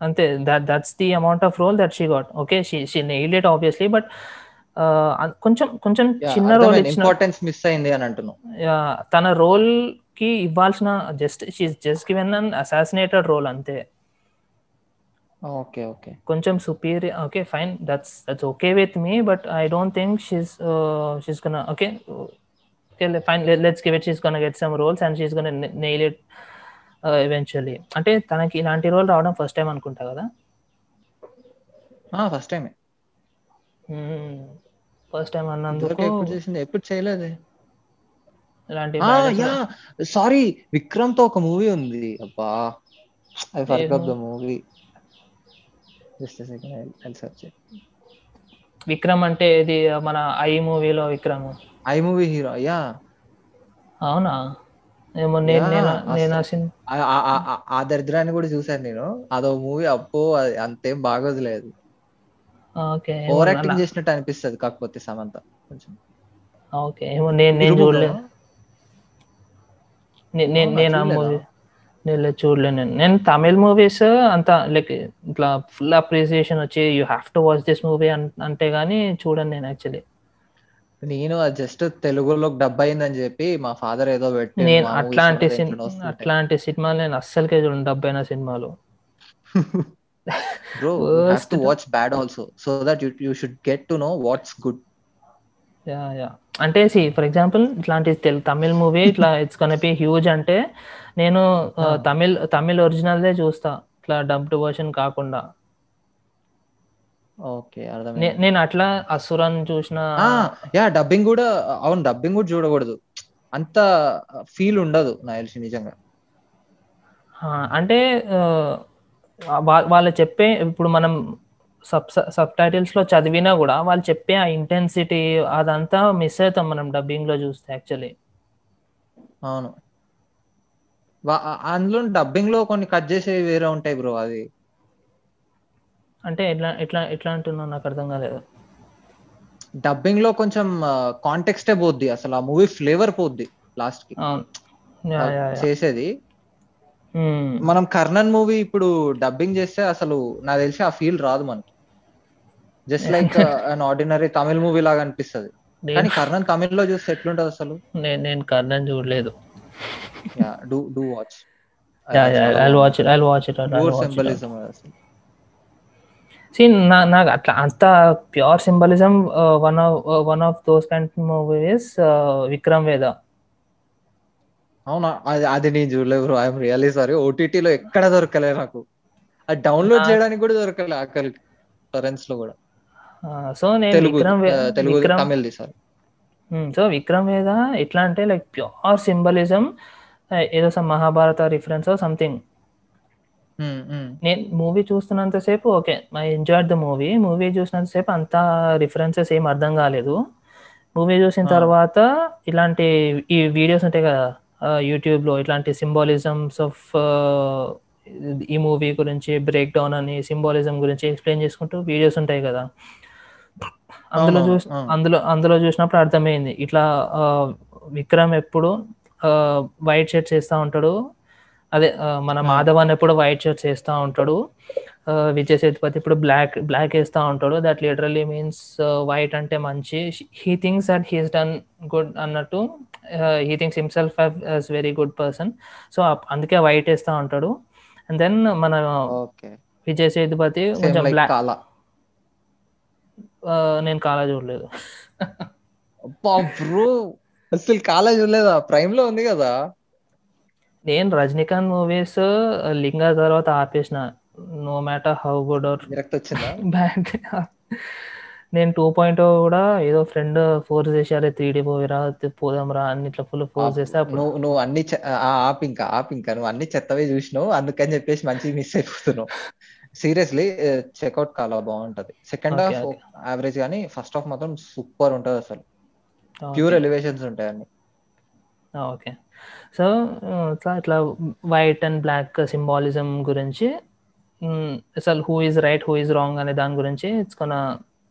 ante that that's the amount of role that she got. Okay she she nailed it obviously but కొంచెం కొంచెం చిన్న role ఇచ్చిన importance miss అయింది అని అంటున్నావు తన రోల్కి ఇవ్వాల్సిన just she just given an assassinated role అంతే ఓకే ఓకే కొంచెం superior okay fine that's that's okay with me but I don't think she's she's gonna okay okay fine let's give it she's gonna get some roles and she's gonna nail it eventually అంటే తనకి ఇలాంటి role రావడం first time అనుకుంటా కదా? First time first time అన్నందుకు ఎప్పుడు చేసింది? ఎప్పుడు చేయలేదు? ఇలాంటి యా. సారీ విక్రమ్తో ఒక మూవీ ఉంది. అబ్బా. I forgot the movie just second I search Vikram అంటే ఇది మన ఐ మూవీలో Vikram. I movie hero yeah. అవునా? ఏమో నేను ఆ దరిద్రాన్ని కూడా చూసాను నేను. అదో మూవీ అప్పో అంతేం బాగోదులేదు ఓకే ఓవర్ యాక్టింగ్ చేసినట్టు అనిపిస్తుంది కాకపోతే సమంత కొంచెం. ఓకే ఏమో నేను నేను చూడలేదు నేను నేను ఆ మూవీ నేను చూడలే నేను. నేను తమిళ్ మూవీస్ అంత లైక్ ఇట్లా ఫుల్ అప్రిసియేషన్ వచ్చి you have to watch this movie అంటే గానీ చూడండి నేను యాక్చువల్లీ నేను జస్ట్ తెలుగులో డబ్ అయిందని చెప్పి మా ఫాదర్ ఏదో పెట్టి నేను అట్లాంటి అట్లాంటి సినిమాలు నేను అస్సలకే చూడండి డబ్ అయిన సినిమాలు. Bro have to watch bad also so that you you should get to know what's good yeah yeah అంటే సి ఫర్ ఎగ్జాంపుల్ ఇట్లాంటి తమిళ్ మూవీ ఇట్లా ఇట్స్ కన్ బి హ్యూజ్ అంటే నేను తమిళ్ తమిళ్ ఒరిజినల్దే చూస్తా ఇట్లా డబ్డ్ వర్షన్ కాకుండా. ఓకే నేను అట్లా అసురన్ చూసిన యా డబ్బింగ్ కూడా అవును డబ్బింగ్ కూడా చూడకూడదు. అంత ఫీల్ ఉండదు నా తెలిసి నిజంగా. అంటే వాళ్ళు చెప్పే ఇప్పుడు మనం సబ్ సబ్ టైటిల్స్లో చదివినా కూడా వాళ్ళు చెప్పే ఆ ఇంటెన్సిటీ అదంతా మిస్ అవుతాం మనం డబ్బింగ్లో చూస్తే యాక్చువల్లీ. అవును. అందులో డబ్బింగ్లో కొన్ని కట్ చేసేవి వేరే ఉంటాయి బ్రో అది. అంటే ఎట్లా ఎట్లా ఎట్లా అంటున్నావు? నాకు అర్థం కాలేదు. డబ్బింగ్లో కొంచెం కాంటెక్స్టే పోద్ది. అసలు ఆ మూవీ ఫ్లేవర్ పోద్ది లాస్ట్కి చేసేది. మనం కర్ణన్ మూవీ ఇప్పుడు డబ్బింగ్ చేస్తే అసలు నాకు తెలిసి ఆ ఫీల్ రాదు మనకి. Just like an ordinary Tamil movie లాగా అనిపిస్తుంది. కానీ కర్ణన్ తమిళ్ళో చూస్తే ఎట్లుంటది అసలు? నేను కర్ణన్ చూడలేదు. Yeah do do watch yeah yeah I'll watch it I'll watch it pure symbolism అసలు. సి నా నాకు అట్లా అంత pure symbolism one of one of those kind movies Vikram Vedha అవునా? అది అది నేను చూడలేదు బ్రో ఐఎమ్ రియల్లీ సారీ ఓటీటీలో ఎక్కడ దొరకలే నాకు. అది డౌన్లోడ్ చేయడానికి కూడా దొరకలే ఆఖరికి టొరెంట్స్లో కూడా. సో నేను విక్రమ్ తెలుగు తమిళ్ది సార్ సో విక్రమ్ వేద ఎట్లా అంటే లైక్ ప్యూర్ సింబలిజం ఏదో సమ్ మహాభారత రిఫరెన్స్ సంథింగ్ నేను movie చూస్తున్నంతసేపు okay I enjoyed the movie. Movie చూసినంతసేపు అంత రిఫరెన్సెస్ ఏం అర్థం కాలేదు. మూవీ చూసిన. తర్వాత ఇలాంటి ఈ వీడియోస్ ఉంటాయి కదా యూట్యూబ్లో ఇట్లాంటి సింబాలిజమ్స్ ఆఫ్ ఈ మూవీ గురించి బ్రేక్ డౌన్ అని సింబాలిజం గురించి ఎక్స్ప్లెయిన్ చేసుకుంటూ వీడియోస్ ఉంటాయి కదా. అందులో చూసి. అందులో అందులో చూసినప్పుడు అర్థమైంది. ఇట్లా విక్రమ్ ఎప్పుడు వైట్ షర్ట్స్ వేస్తూ ఉంటాడు అదే మన ఆ. మాధవన్ ఎప్పుడు వైట్ షర్ట్స్ వేస్తూ ఉంటాడు. విజయ్ సేతుపతి ఇప్పుడు బ్లాక్ బ్లాక్ వేస్తూ ఉంటాడు. దట్ లిటరలీ మీన్స్ వైట్ అంటే మంచి. He thinks that he's done good అన్నట్టు he thinks himself as very good person so అందుకే వైట్ వేస్తూ ఉంటాడు. అండ్ దెన్ మన విజయ్ సేతుపతి కొంచెం లైక్ బ్లాక్ నేను కాలా చూడలేదు. బ్రో! అసలు కాలా చూడలేదా? ప్రైమ్లో ఉంది కదా? నేను రజనీకాంత్ మూవీస్ లింగ తర్వాత ఆపేసిన. No matter how good or bad నేను టూ పాయింట్ కూడా ఏదో ఫ్రెండ్ ఫోర్స్ చేశారు త్రీ డీ మూవీ రా పోదాం రా అని ఇట్లా ఫుల్ ఫోర్స్. చేస్తే నువ్వు నువ్వు అన్ని ఆపు ఇంకా ఆపు ఇంకా నువ్వు అన్ని చెత్తవే చూసినావు అందుకని చెప్పేసి మంచిగా మిస్ అయిపోతున్నావు. సీరియస్లీ చెక్అవుట్ కాలా బాగుంటది. Second half. యావరేజ్ కానీ ఫస్ట్ హాఫ్ మాత్రం సూపర్ ఉంటది అసలు ప్యూర్ ఎలివేషన్స్ ఉంటాయి అన్ని. ఓకే సో ఇట్లా ఇట్లా వైట్ అండ్ బ్లాక్ సింబాలిజం గురించి అసలు who is right who is wrong అనే దాని గురించి ఇట్స్ కొన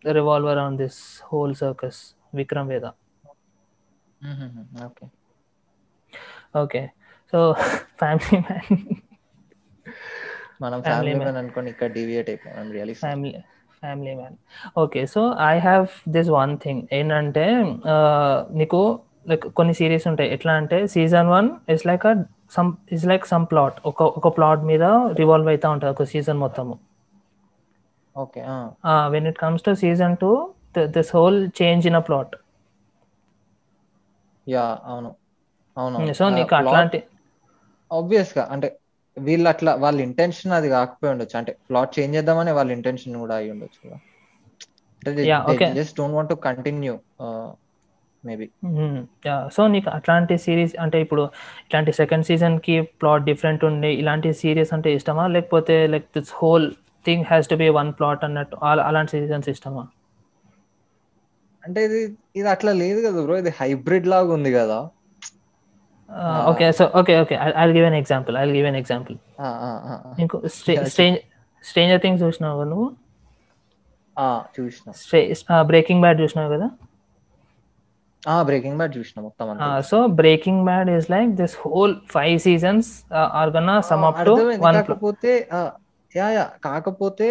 revolve around this whole circus Vikram Vedha okay okay so family man మనం ఫ్యామిలీ. మ్యాన్ అనుకోని ఇక్కడ డివియేట్ అయిపోయాం really family family man okay so I have this one thing ఏంటంటే నీకు లైక్ కొన్ని సిరీస్ ఉంటాయి. ఎట్లా అంటే season one is like a some is like some plot ఒక ఒక ప్లాట్ మీద రివాల్వ్ అవుతూ ఉంటుంది ఒక సీజన్ మొత్తము. Okay when it comes to season two this whole change in a plot yeah అవును. అవును సో నీకు అట్లాంటి ఆబ్వియస్గా అంటే వీళ్ళు అట్లా వాళ్ళ ఇంటెన్షన్ అది కాకపోయి ఉండొచ్చు. అంటే ప్లాట్ చేంజ్ చేద్దామని వాళ్ళ ఇంటెన్షన్ కూడా అయి ఉండొచ్చు కదా. Just don't want to continue maybe so నీకు అట్లాంటి సిరీస్ అంటే ఇప్పుడు ఇట్లాంటి సెకండ్ సీజన్కి ప్లాట్ డిఫరెంట్ ఉండి ఇలాంటి సిరీస్ అంటే ఇష్టమా? లేకపోతే like this whole thing has to be one plot అన్నట్టు అలా- అలాంటి సీజన్స్ ఇష్టమా? అంటే ఇది ఇది అట్లా లేదు కదా బ్రో ఇది హైబ్రిడ్ లాగా ఉంది కదా. Okay so okay okay I give an example I give an example. నీకు స్ట్రేంజర్ థింగ్స్ చూసినావు నువ్వు? చూసిన. బ్రేకింగ్ బ్యాడ్ చూసినావు కదా? బ్రేకింగ్ బ్యాడ్ చూసిన మొత్తం so Breaking Bad is like this whole five seasons are gonna sum up to. One కాకపోతే yeah yeah కాకపోతే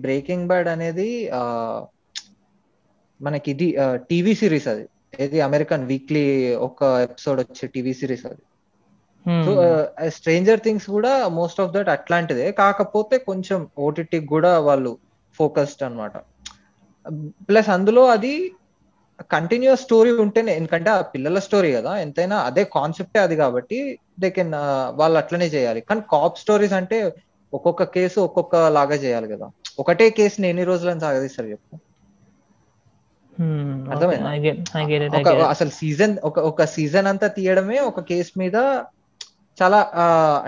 బ్రేకింగ్ బ్యాడ్ అనేది ఆ, మనకి ఇది టీవీ సిరీస్ అది. ఏది అమెరికన్ వీక్లీ ఒక ఎపిసోడ్ వచ్చే టీవీ సిరీస్ అది. సో స్ట్రేంజర్ థింగ్స్ కూడా మోస్ట్ ఆఫ్ దట్ అట్లాంటిదే. కాకపోతే కొంచెం ఓటీటీ కూడా వాళ్ళు ఫోకస్డ్ అన్నమాట. ప్లస్ అందులో అది కంటిన్యూస్ స్టోరీ ఉంటేనే ఎందుకంటే ఆ పిల్లల స్టోరీ కదా ఎంతైనా అదే కాన్సెప్టే అది కాబట్టి దే కెన్ వాళ్ళు అట్లనే చేయాలి. కానీ కాప్ స్టోరీస్ అంటే ఒక్కొక్క కేసు ఒక్కొక్క లాగా చేయాలి కదా. ఒకటే కేసుని ఎన్ని రోజులని సాగదీస్తారు చెప్పు? అర్థమైందా? ఒక గెట్ అసలు సీజన్ ఒక ఒక సీజన్ అంతా తీయడమే ఒక కేసు మీద చాలా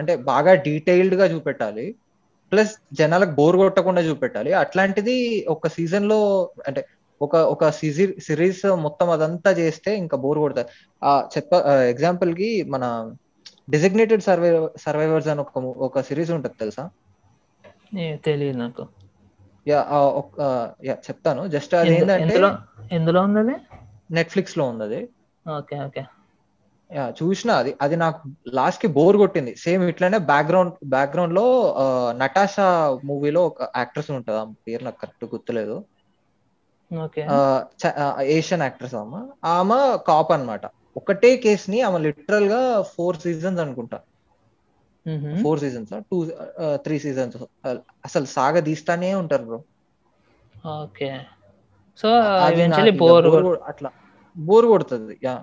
అంటే బాగా డీటెయిల్డ్గా చూపెట్టాలి. ప్లస్ జనాలకు బోర్ కొట్టకుండా చూపెట్టాలి. అట్లాంటిది ఒక సీజన్లో అంటే ఒక ఒక సిరీస్ మొత్తం అదంతా చేస్తే ఇంకా బోర్ కొడతారు ఆ చెప్ప ఎగ్జాంపుల్కి మన డిజిగ్నేటెడ్ సర్వై సర్వైవర్స్ అని ఒక ఒక సిరీస్ ఉంటుంది తెలుసా? తెలియదు నాకు. యా ఆ, ఆ, యా చెప్తాను. జస్ట్ అది ఏంటంటే ఎందులో ఉంది నెట్ఫ్లిక్స్లో ఉంది అది ఓకే ఓకే. యా చూసిన అది అది నాకు లాస్ట్కి బోర్ కొట్టింది. సేమ్ ఇట్లానే బ్యాక్గ్రౌండ్ బ్యాక్గ్రౌండ్లో ఆ, నటాషా మూవీలో ఒక యాక్ట్రెస్ ఉంటుంది. ఆమె పేరు నాకు కరెక్ట్ గుర్తులేదు. ఏషియన్ యాక్ట్రెస్ ఆమె. ఆమె కాప్ అన్నమాట. ఒకటే కేస్ని ఆమె లిటరల్గా ఫోర్ సీజన్స్ అనుకుంటా four seasons two three seasons అసలు సాగ తీస్తానే ఉంటారు బ్రో. ఓకే. సో బోర్ అట్లా. బోర్ కొడుతుంది yeah.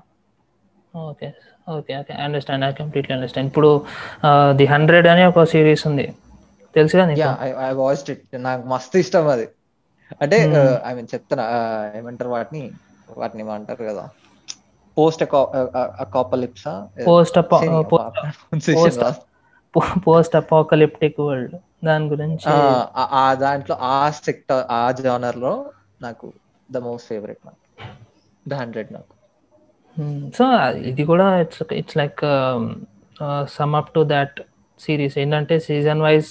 Okay. Okay okay. Understand I completely understand ఇప్పుడు ది హండ్రెడ్ అని ఒక సిరీస్ ఉంది. తెలుసు కదా ఐ వాచ్డ్ ఇట్ నాకు మస్తు ఇష్టం అది. అంటే. ఐ మీన్ చెప్తున్నా ఏమంటారు వాటిని? వాటిని ఏమంటారు కదా? Post apocalypse? Post post apocalyptic world. దాని గురించి ఆ దాంట్లో ఆ సెక్టర్ ఆ జానర్లో నాకు ద మోస్ట్ ఫేవరెట్ నాకు. ద హండ్రెడ్ నాకు. సో ఇది కూడా it's it's like some up to that series. ఏంటంటే సీజన్ వైజ్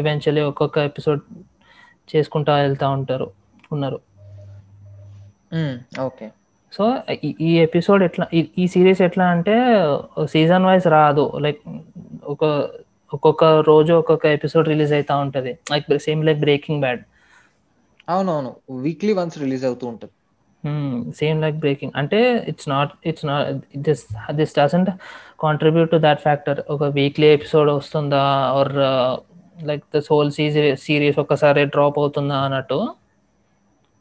ఈవెన్చువల్లీ ఒక్కొక్క ఎపిసోడ్ చేసుకుంటా వెళ్తూ ఉంటారు ఉన్నారు. ఓకే. సో ఈ- ఎపిసోడ్ ఎట్లా ఈ- ఈ సిరీస్ ఎట్లా అంటే సీజన్ వైజ్ రాదు. లైక్ ఒక ఒక్కొక్క రోజు ఒక్కొక్క ఎపిసోడ్ రిలీజ్ అవుతా ఉంటది. Like same like Breaking Bad. అవునవును. వీక్లీ వన్స్ రిలీజ్ అవుతూ ఉంటుంది. Same like Breaking. అంటే it's not it's not this this doesn't contribute to that factor. ఒక వీక్లీ ఎపిసోడ్ వస్తుందా? Or like this whole CG series ఒక్కసారి drop అవుతుందా అన్నట్టు?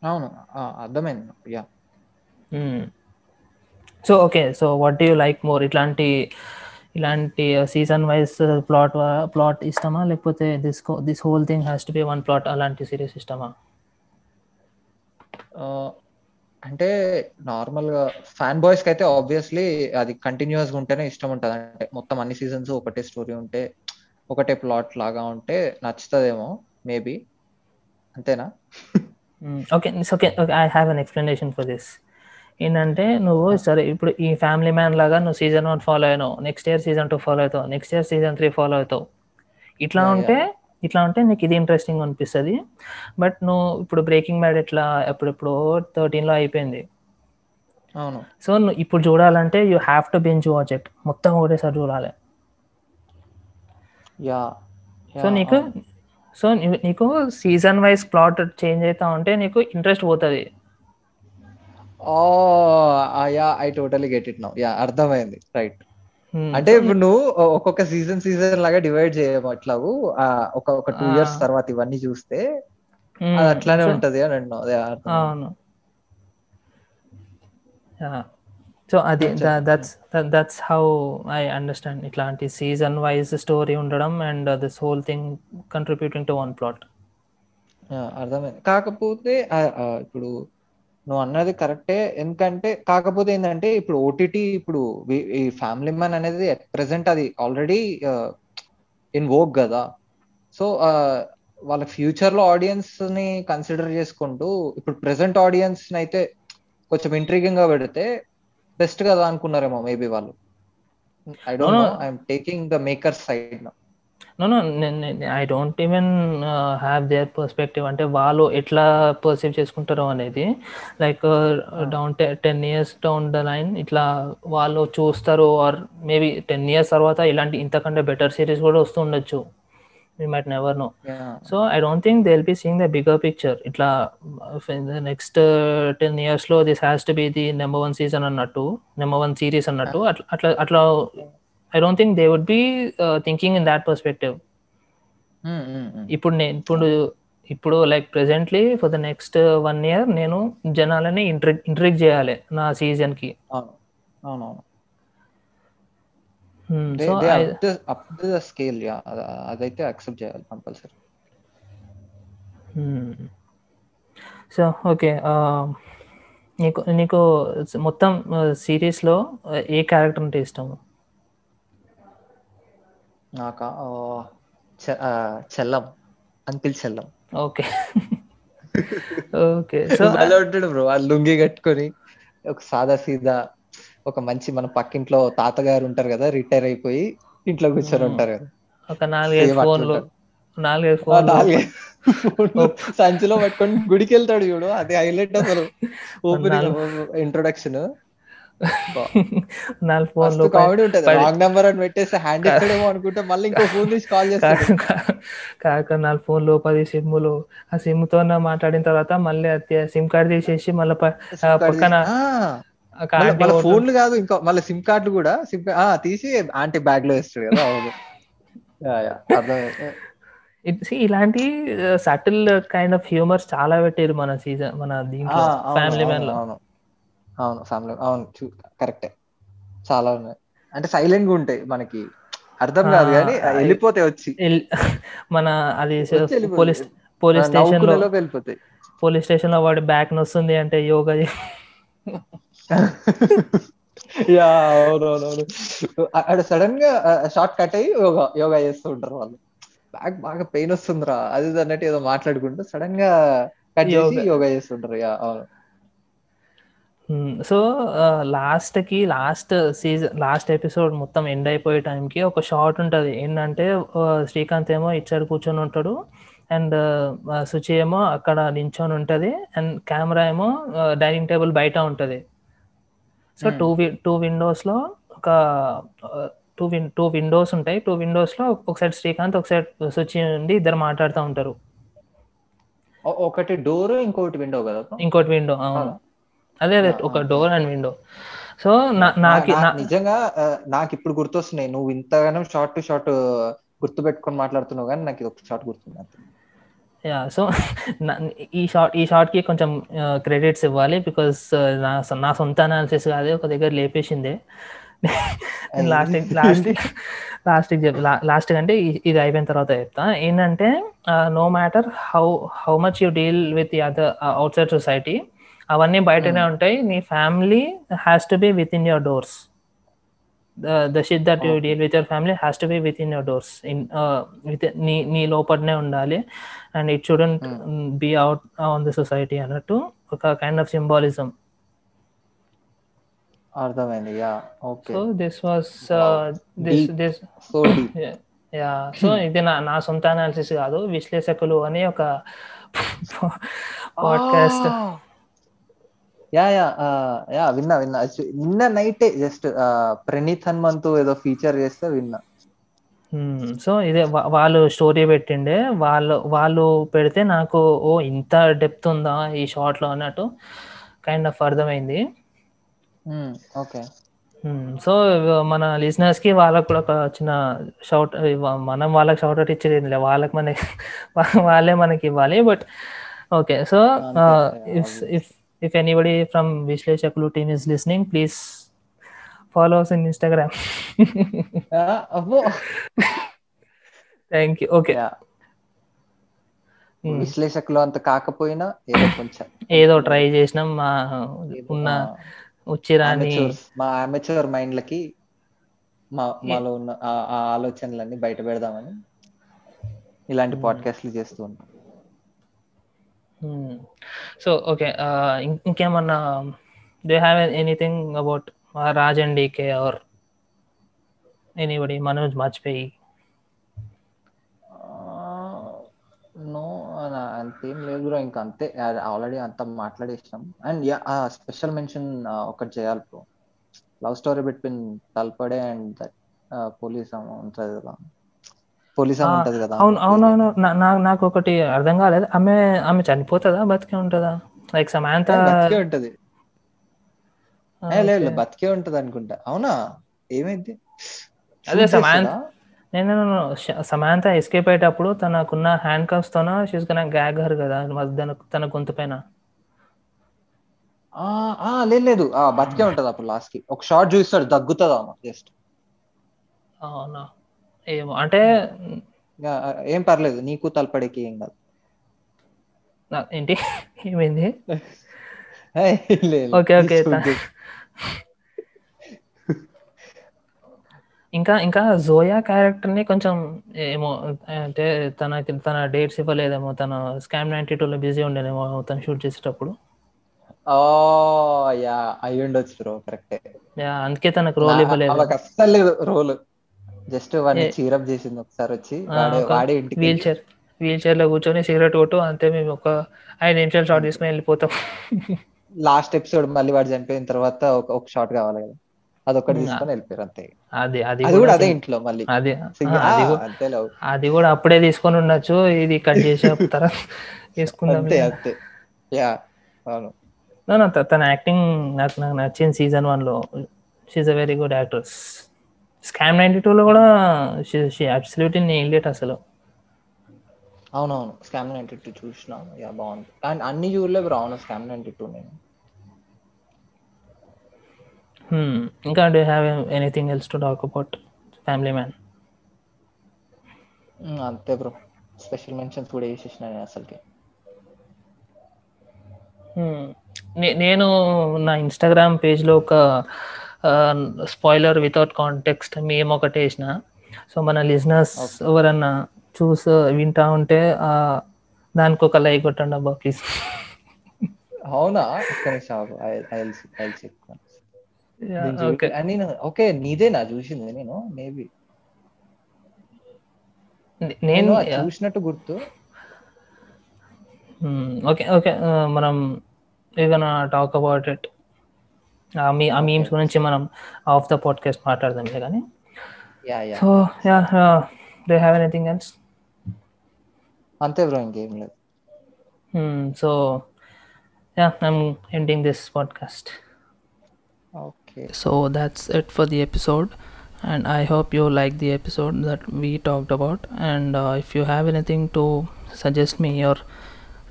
అవును. అర్థమైంది. Yeah. So okay. So what do you like more? ఇట్లాంటి ఇలాంటి సీజన్ వైజ్ ప్లాట్ ప్లాట్ ఇష్టమా? లేకపోతే this this whole thing has to be one plot అలాంటి సిరీస్ ఇష్టమా? అంటే నార్మల్గా ఫ్యాన్ బాయ్స్కి అయితే ఆబ్వియస్లీ అది కంటిన్యూస్గా ఉంటేనే ఇష్టం ఉంటుంది అంటే మొత్తం అన్ని సీజన్స్ ఒకటే స్టోరీ ఉంటే ఒకటే ప్లాట్ లాగా ఉంటే నచ్చుతుందేమో మేబీ. అంతేనా? Okay okay okay I have an explanation for this ఏంటంటే నువ్వు సరే ఇప్పుడు ఈ ఫ్యామిలీ మ్యాన్ లాగా నువ్వు సీజన్ వన్ ఫాలో అయినావు next year season two follow అవుతావు next year season three follow అవుతావు. ఇట్లా ఉంటే ఇట్లా ఉంటే నీకు ఇది ఇంట్రెస్టింగ్ అనిపిస్తుంది. బట్ నువ్వు ఇప్పుడు బ్రేకింగ్ బ్యాడ్ ఎట్లా ఎప్పుడెప్పుడు థర్టీన్లో అయిపోయింది. అవును. సో నువ్వు ఇప్పుడు చూడాలంటే you have to binge watch it మొత్తం ఒకటేసారి చూడాలి. యా సో నీకు సో నీకు సీజన్ వైజ్ ప్లాట్ చేంజ్ అవుతా ఉంటే నీకు ఇంట్రెస్ట్ పోతుంది. Yeah I totally get it now yeah అర్థమైంది. Right Hmm. అంటే ఇప్పుడు నువ్వు ఒక్కొక్క సీజన్ సీజన్ లాగా డివైడ్ చేయము అట్లాగు. ఆ, ఒక ఒక టూ. ఇయర్స్ తర్వాత ఇవన్నీ చూస్తే hmm. అది అట్లానే ఉంటది అని అన్నావు. అర్థమైంది. అవును. సో అది. That's that's how I understand ఇట్లాంటి సీజన్ వైజ్ స్టోరీ ఉండడం and this whole thing contributing to one plot అర్థమైంది. కాకపోతే ఇప్పుడు నువ్వు అన్నది కరెక్టే. ఎందుకంటే కాకపోతే ఏంటంటే ఇప్పుడు ఓటీటీ ఇప్పుడు ఈ ఫ్యామిలీ మ్యాన్ అనేది అట్ ప్రెసెంట్ అది ఆల్రెడీ ఇన్ వోక్ కదా. సో వాళ్ళ ఫ్యూచర్లో ఆడియన్స్ని కన్సిడర్ చేసుకుంటూ ఇప్పుడు ప్రెసెంట్ ఆడియన్స్ అయితే కొంచెం ఇంట్రీగింగ్గా పెడితే బెస్ట్ కదా అనుకున్నారేమో మేబీ వాళ్ళు. I don't know. I'm taking the maker side no no I don't even have their perspective అంటే వాళ్ళు ఎట్లా పర్సీవ్ చేసుకుంటారో అనేది like down ten years down the line ఇట్లా వాళ్ళు చూస్తారు ఆర్ మేబీ టెన్ ఇయర్స్ తర్వాత ఇలాంటి ఇంతకంటే బెటర్ సిరీస్ కూడా we might never know so I don't think they will be seeing the bigger picture ఇట్లా నెక్స్ట్ టెన్ ఇయర్స్లో this has to be the number one season అన్నట్టు number one series అన్నట్టు అట్లా అట్లా I don't think they would be thinking in that perspective ఇప్పుడు నేను ఇప్పుడు ఇప్పుడు like presently for the next one year నేను జనాలని ఇంట్రి ఇంట్రిక్ చేయాలి నా సీజన్కి అవును. అవునవును. Up to the scale yeah అదైతే యాక్సెప్ట్ చేయాలి కంపల్సరీ సో ఓకే నీకు నీకు మొత్తం సిరీస్లో ఏ క్యారెక్టర్ అంటే ఇష్టం నాకా Chellam uncle Chellam okay okay so భలే ఉంటాడు బ్రో వాళ్ళు లుంగి కట్టుకొని ఒక సాదా సీదా ఒక మంచి మన పక్కింట్లో తాతగారు ఉంటారు కదా రిటైర్ అయిపోయి ఇంట్లో కూర్చొని ఉంటారు కదా. ఒక నాలుగైదు ఫోన్లు. ఫోన్లు. సంచిలో పట్టుకొని గుడికి వెళ్తాడు చూడు అది హైలైట్ అసలు. ఓపెనింగ్ ఇంట్రొడక్షన్ నాలుగు ఫోన్లు కామెడీ ఉంటది. పది- రాంగ్ నెంబర్ అని పెట్టేసి హ్యాండ్ ఇస్తాడేమో అనుకుంటే మళ్ళీ ఇంకో ఫోన్ తీసి కాల్ చేస్తాడు. కాక నాలుగు ఫోన్లు పది సిమ్ములు ఆ సిమ్తో మాట్లాడిన తర్వాత మళ్ళీ సిమ్ కార్డ్ తీసేసి మళ్ళీ పక్కన మళ్ళీ కార్డ్ ఫోన్లు కాదు ఇంకా మళ్ళీ సిమ్ కార్డులు కూడా. సిమ్ ఆ తీసి ఆంటీ బ్యాగ్లో వేస్తాడు కదా ఇలాంటి సటిల్ కైండ్ ఆఫ్ హ్యూమర్స్ చాలా పెట్టారు మన సీజన్ మన దీంట్లో ఫ్యామిలీ మ్యాన్లో. అవును అవును. ఫ్యామిలీ అవును కరెక్టే చాలా ఉన్నాయి. అంటే సైలెంట్గా ఉంటాయి మనకి. అర్థం కాదు కానీ ఆ, వెళ్ళిపోతాయి వచ్చి. మన అది. పోలీస్ పోలీస్ స్టేషన్లో వెళ్ళిపోతాయి. పోలీస్ స్టేషన్లో వాడి బ్యాక్ నొస్తుంది అంటే యోగా యా అవునవునవును. అక్కడ సడన్గా షార్ట్ కట్ అయ్యి యోగా యోగా చేస్తూ ఉంటారు వాళ్ళు. బ్యాక్ బాగా పెయిన్ వస్తుందిరా. అది అన్నట్టు ఏదో మాట్లాడుకుంటూ సడన్గా కట్ చేసి యోగా. చేస్తుంటారు యా అవును. సో లాస్ట్కి లాస్ట్ సీజన్ లాస్ట్ ఎపిసోడ్ మొత్తం ఎండ్ అయిపోయే టైంకి ఒక షార్ట్ ఉంటుంది. ఏంటంటే శ్రీకాంత్ ఏమో ఇచ్చాడు కూర్చొని ఉంటాడు. అండ్ సుచి ఏమో అక్కడ నించొని ఉంటుంది. అండ్ కెమెరా ఏమో డైనింగ్ టేబుల్ బయట ఉంటుంది. So Hmm. టూ టూ విండోస్లో ఒక టూ విన్ టూ విండోస్ ఉంటాయి టూ విండోస్లో ఒక సైడ్ శ్రీకాంత్ ఒక సైడ్ సుచి ఉండి ఇద్దరు మాట్లాడుతూ ఉంటారు ఒకటి డోర్ ఇంకోటి విండో కదా ఇంకోటి విండో అవును? అదే అదే ఒక. డోర్ అండ్ విండో సో నాకు నిజంగా నాకు ఇప్పుడు గుర్తొస్తున్నాయి నువ్వు ఇంతగానో షార్ట్ టు షార్ట్ గుర్తు పెట్టుకొని మాట్లాడుతున్నావు కానీ నాకు ఇది ఒక షార్ట్ గుర్తుంది. యా సో ఈ షార్ట్ ఈ షార్ట్కి కొంచెం క్రెడిట్స్ ఇవ్వాలి బికాస్ నా సొ- నా సొంత అనాలిసిస్ కాదు ఒక దగ్గర లేపేసిందే. లాస్ట్ లాస్ట్ లాస్ట్ లాస్ట్ అంటే ఇది అయిపోయిన తర్వాత చెప్తా. ఏంటంటే no matter how how much you deal with other outside society అవన్నీ బయటనే ఉంటాయి. నీ family has to be within your doors the shit that you Okay. Deal with your family has to be within your doors in with నీ నీ లోపలనే ఉండాలి. And it shouldn't be out on the society అన్నట్టు ఒక kind of symbolism అర్థమైంది. Yeah okay. So this was. This. This so yeah so ఇది నా నా సొంత అనాలిసిస్ కాదు. విశ్లేషకులు అని ఒక పాడ్కాస్ట్ యా యా యా విన్నా విన్నా. నిన్న నైటే జస్ట్ ప్రణీత్ హనుమంతు ఏదో ఫీచర్ చేస్తే విన్నా. సో ఇదే వాళ్ళు స్టోరీ పెట్టిండే వాళ్ళు వాళ్ళు పెడితే నాకు ఓ ఇంత డెప్త్ ఉందా ఈ షార్ట్లో అన్నట్టు కైండ్ ఆఫ్ అర్థమైంది. ఓకే సో మన లిజనర్స్కి వాళ్ళకి కూడా ఒక చిన్న షౌట్ మనం వాళ్ళకి షౌట్ అవుట్ ఇచ్చేది వాళ్ళకి మనకి వాళ్ళే మనకి ఇవ్వాలి but okay so if if if anybody from విశ్లేషకులు listening please follow us in Instagram ఆ, అబ్బో థ్యాంక్ యూ ఓకే విశ్లేషకులు అంత కాకపోయినా ఏదో కొంచెం ఏదో ట్రై చేసినాం మా ఉన్న Amateurs, మా అమెచూర్ మైండ్లకి మా మాలో ఉన్న ఆ ఆలోచనలన్నీ బయట పెడదామని ఇలాంటి పాడ్కాస్ట్లు చేస్తూ ఉంటాం సో ఓకే ఇంకేమన్నా they have anything about Raj and DK or anybody Manoj Vajpayee no అంతేం లేదు బ్రో ఇంకా అంతే. ఆల్రెడీ అంత మాట్లాడేసినాం. అండ్ యా స్పెషల్ మెన్షన్ ఒకటి చేయాలి bro. Love story between Talpade and that police ఉంటుంది కదా పోలీస్ ఆ, ఉంటది కదా అవును అవునవును. నాకు ఒకటి అర్థం కాలేదు. ఆమె ఆమె చనిపోతుందా బతికే ఉంటుందా? లైక్ సమాంత ఉంటది. లేదు బతికే ఉంటది అనుకుంటా. అవునా? ఏమైంది? అదే సమాంత్? నేను సమాంత ఎస్కేప్ అయ్యేటప్పుడు తనకున్న హ్యాండ్ కఫ్స్ తోన షీస్ కన్నా గ్యాగ్ హర్ కదా తన తన గొంతు పైన? లేదు లేదు. బతికే ఉంటది అప్పుడు లాస్ట్కి. ఒక షార్ట్ చూస్తాడు దగ్గుతుంది ఆమె జస్ట్ అవునా? ఏమో అంటే ఏం పర్లేదు నీకు తలపడేకి ఏం కాదు. ఏంటి? ఏమైంది? Okay okay. ఇంకా ఇంకా జోయా క్యారెక్టర్ని కొంచెం ఏమో అంటే తనకి తన డేట్స్ ఇవ్వలేదేమో తన స్కామ్ నైన్టీ టూలో బిజీ ఉండేనేమో తను షూట్ చేసేటప్పుడు. యా అయి ఉండొచ్చు బ్రో కరెక్టే. యా, అందుకే తనకు రోల్ ఇవ్వలేదు. వాళ్ళకి అస్సలు లేదు రోల్ జస్ట్ వాడిని చీరప్ చేసింది ఒకసారి వచ్చి వాడే ఇంటికి వీల్ చైర్ వీల్ చైర్లో కూర్చొని సిగరెట్ కొట్టు అంతే మేము ఒక ఐదు నిమిషాలు షార్ట్ తీసుకుని వెళ్ళిపోతాం. లాస్ట్ ఎపిసోడ్ మళ్ళీ వాడు చనిపోయిన తర్వాత ఒక షాట్ కావాలి కదా. అదొకటి తీసుకొని వెళ్ళిపోయారు అంతే. అది కూడా అదే ఇంట్లో మళ్ళీ. అది కూడా అప్పుడే తీసుకొని ఉండొచ్చు ఇది కట్ చేసి తర్వాత తీసుకుందాం అంతే అంతే. యా అవును. తన యాక్టింగ్ నాకు నాకు నచ్చింది సీజన్ వన్లో. She's a very good actress scam ninety టూలో కూడా నెయిల్డ్ ఇట్ అసలు. అవునవును స్కామ్ నైన్టీ టూ చూసిన. యా బాగుంది. అండ్ అన్ని చూడలే బ్రో అవును స్కామ్ నైన్టీ టూ నేను. Hmm. ఇంకా do have anything else to talk about family man అంతే బ్రో. స్పెషల్ మెన్షన్స్ కూడా వేసేసిన నేను అసలుకి. నేను నా ఇన్స్టాగ్రామ్ పేజ్లో ఒక స్పాయిలర్ వితౌట్ కాంటెక్స్ట్ మేము ఒకటి వేసిన. సో మన లిజినర్స్. ఎవరన్నా చూసి వింటా ఉంటే దానికి ఒక లైక్ కొట్టండి అబ్బా ప్లీజ్ అవునా. నేను ఓకే. నీదేనా? చూసింది నేను. మేబీ నేను చూసినట్టు గుర్తు. Okay okay. మనం ఏదైనా టాక్ అబౌట్ ఇట్ ఆ మీ ఆ మీమ్స్ Okay. గురించి మనం ఆఫ్ ద పాడ్కాస్ట్ మాట్లాడదాంలే కానీ yeah yeah so yeah they have anything else అంతే బ్రో ఇంకేం లేదు so yeah I'm ending this podcast okay so that's it for the episode and i hope you like the episode that we talked about and uh, if you have anything to suggest me or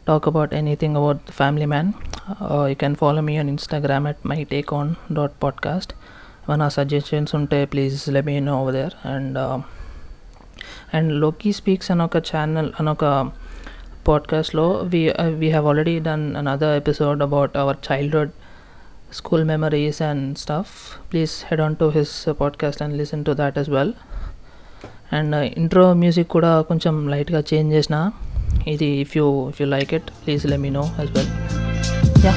talk about anything about the family man uh, you can follow me on instagram at my take on ఏమైనా suggestions ఉంటే please let me know over there and and Loki speaks అనొక channel అనొక పాడ్కాస్ట్లో we we have already done another episode about our childhood school memories and stuff please head on to his podcast and listen to that as well and intro music కూడా కొంచెం లైట్గా change చేసిన ఇది if you if you like it please let me know as well yeah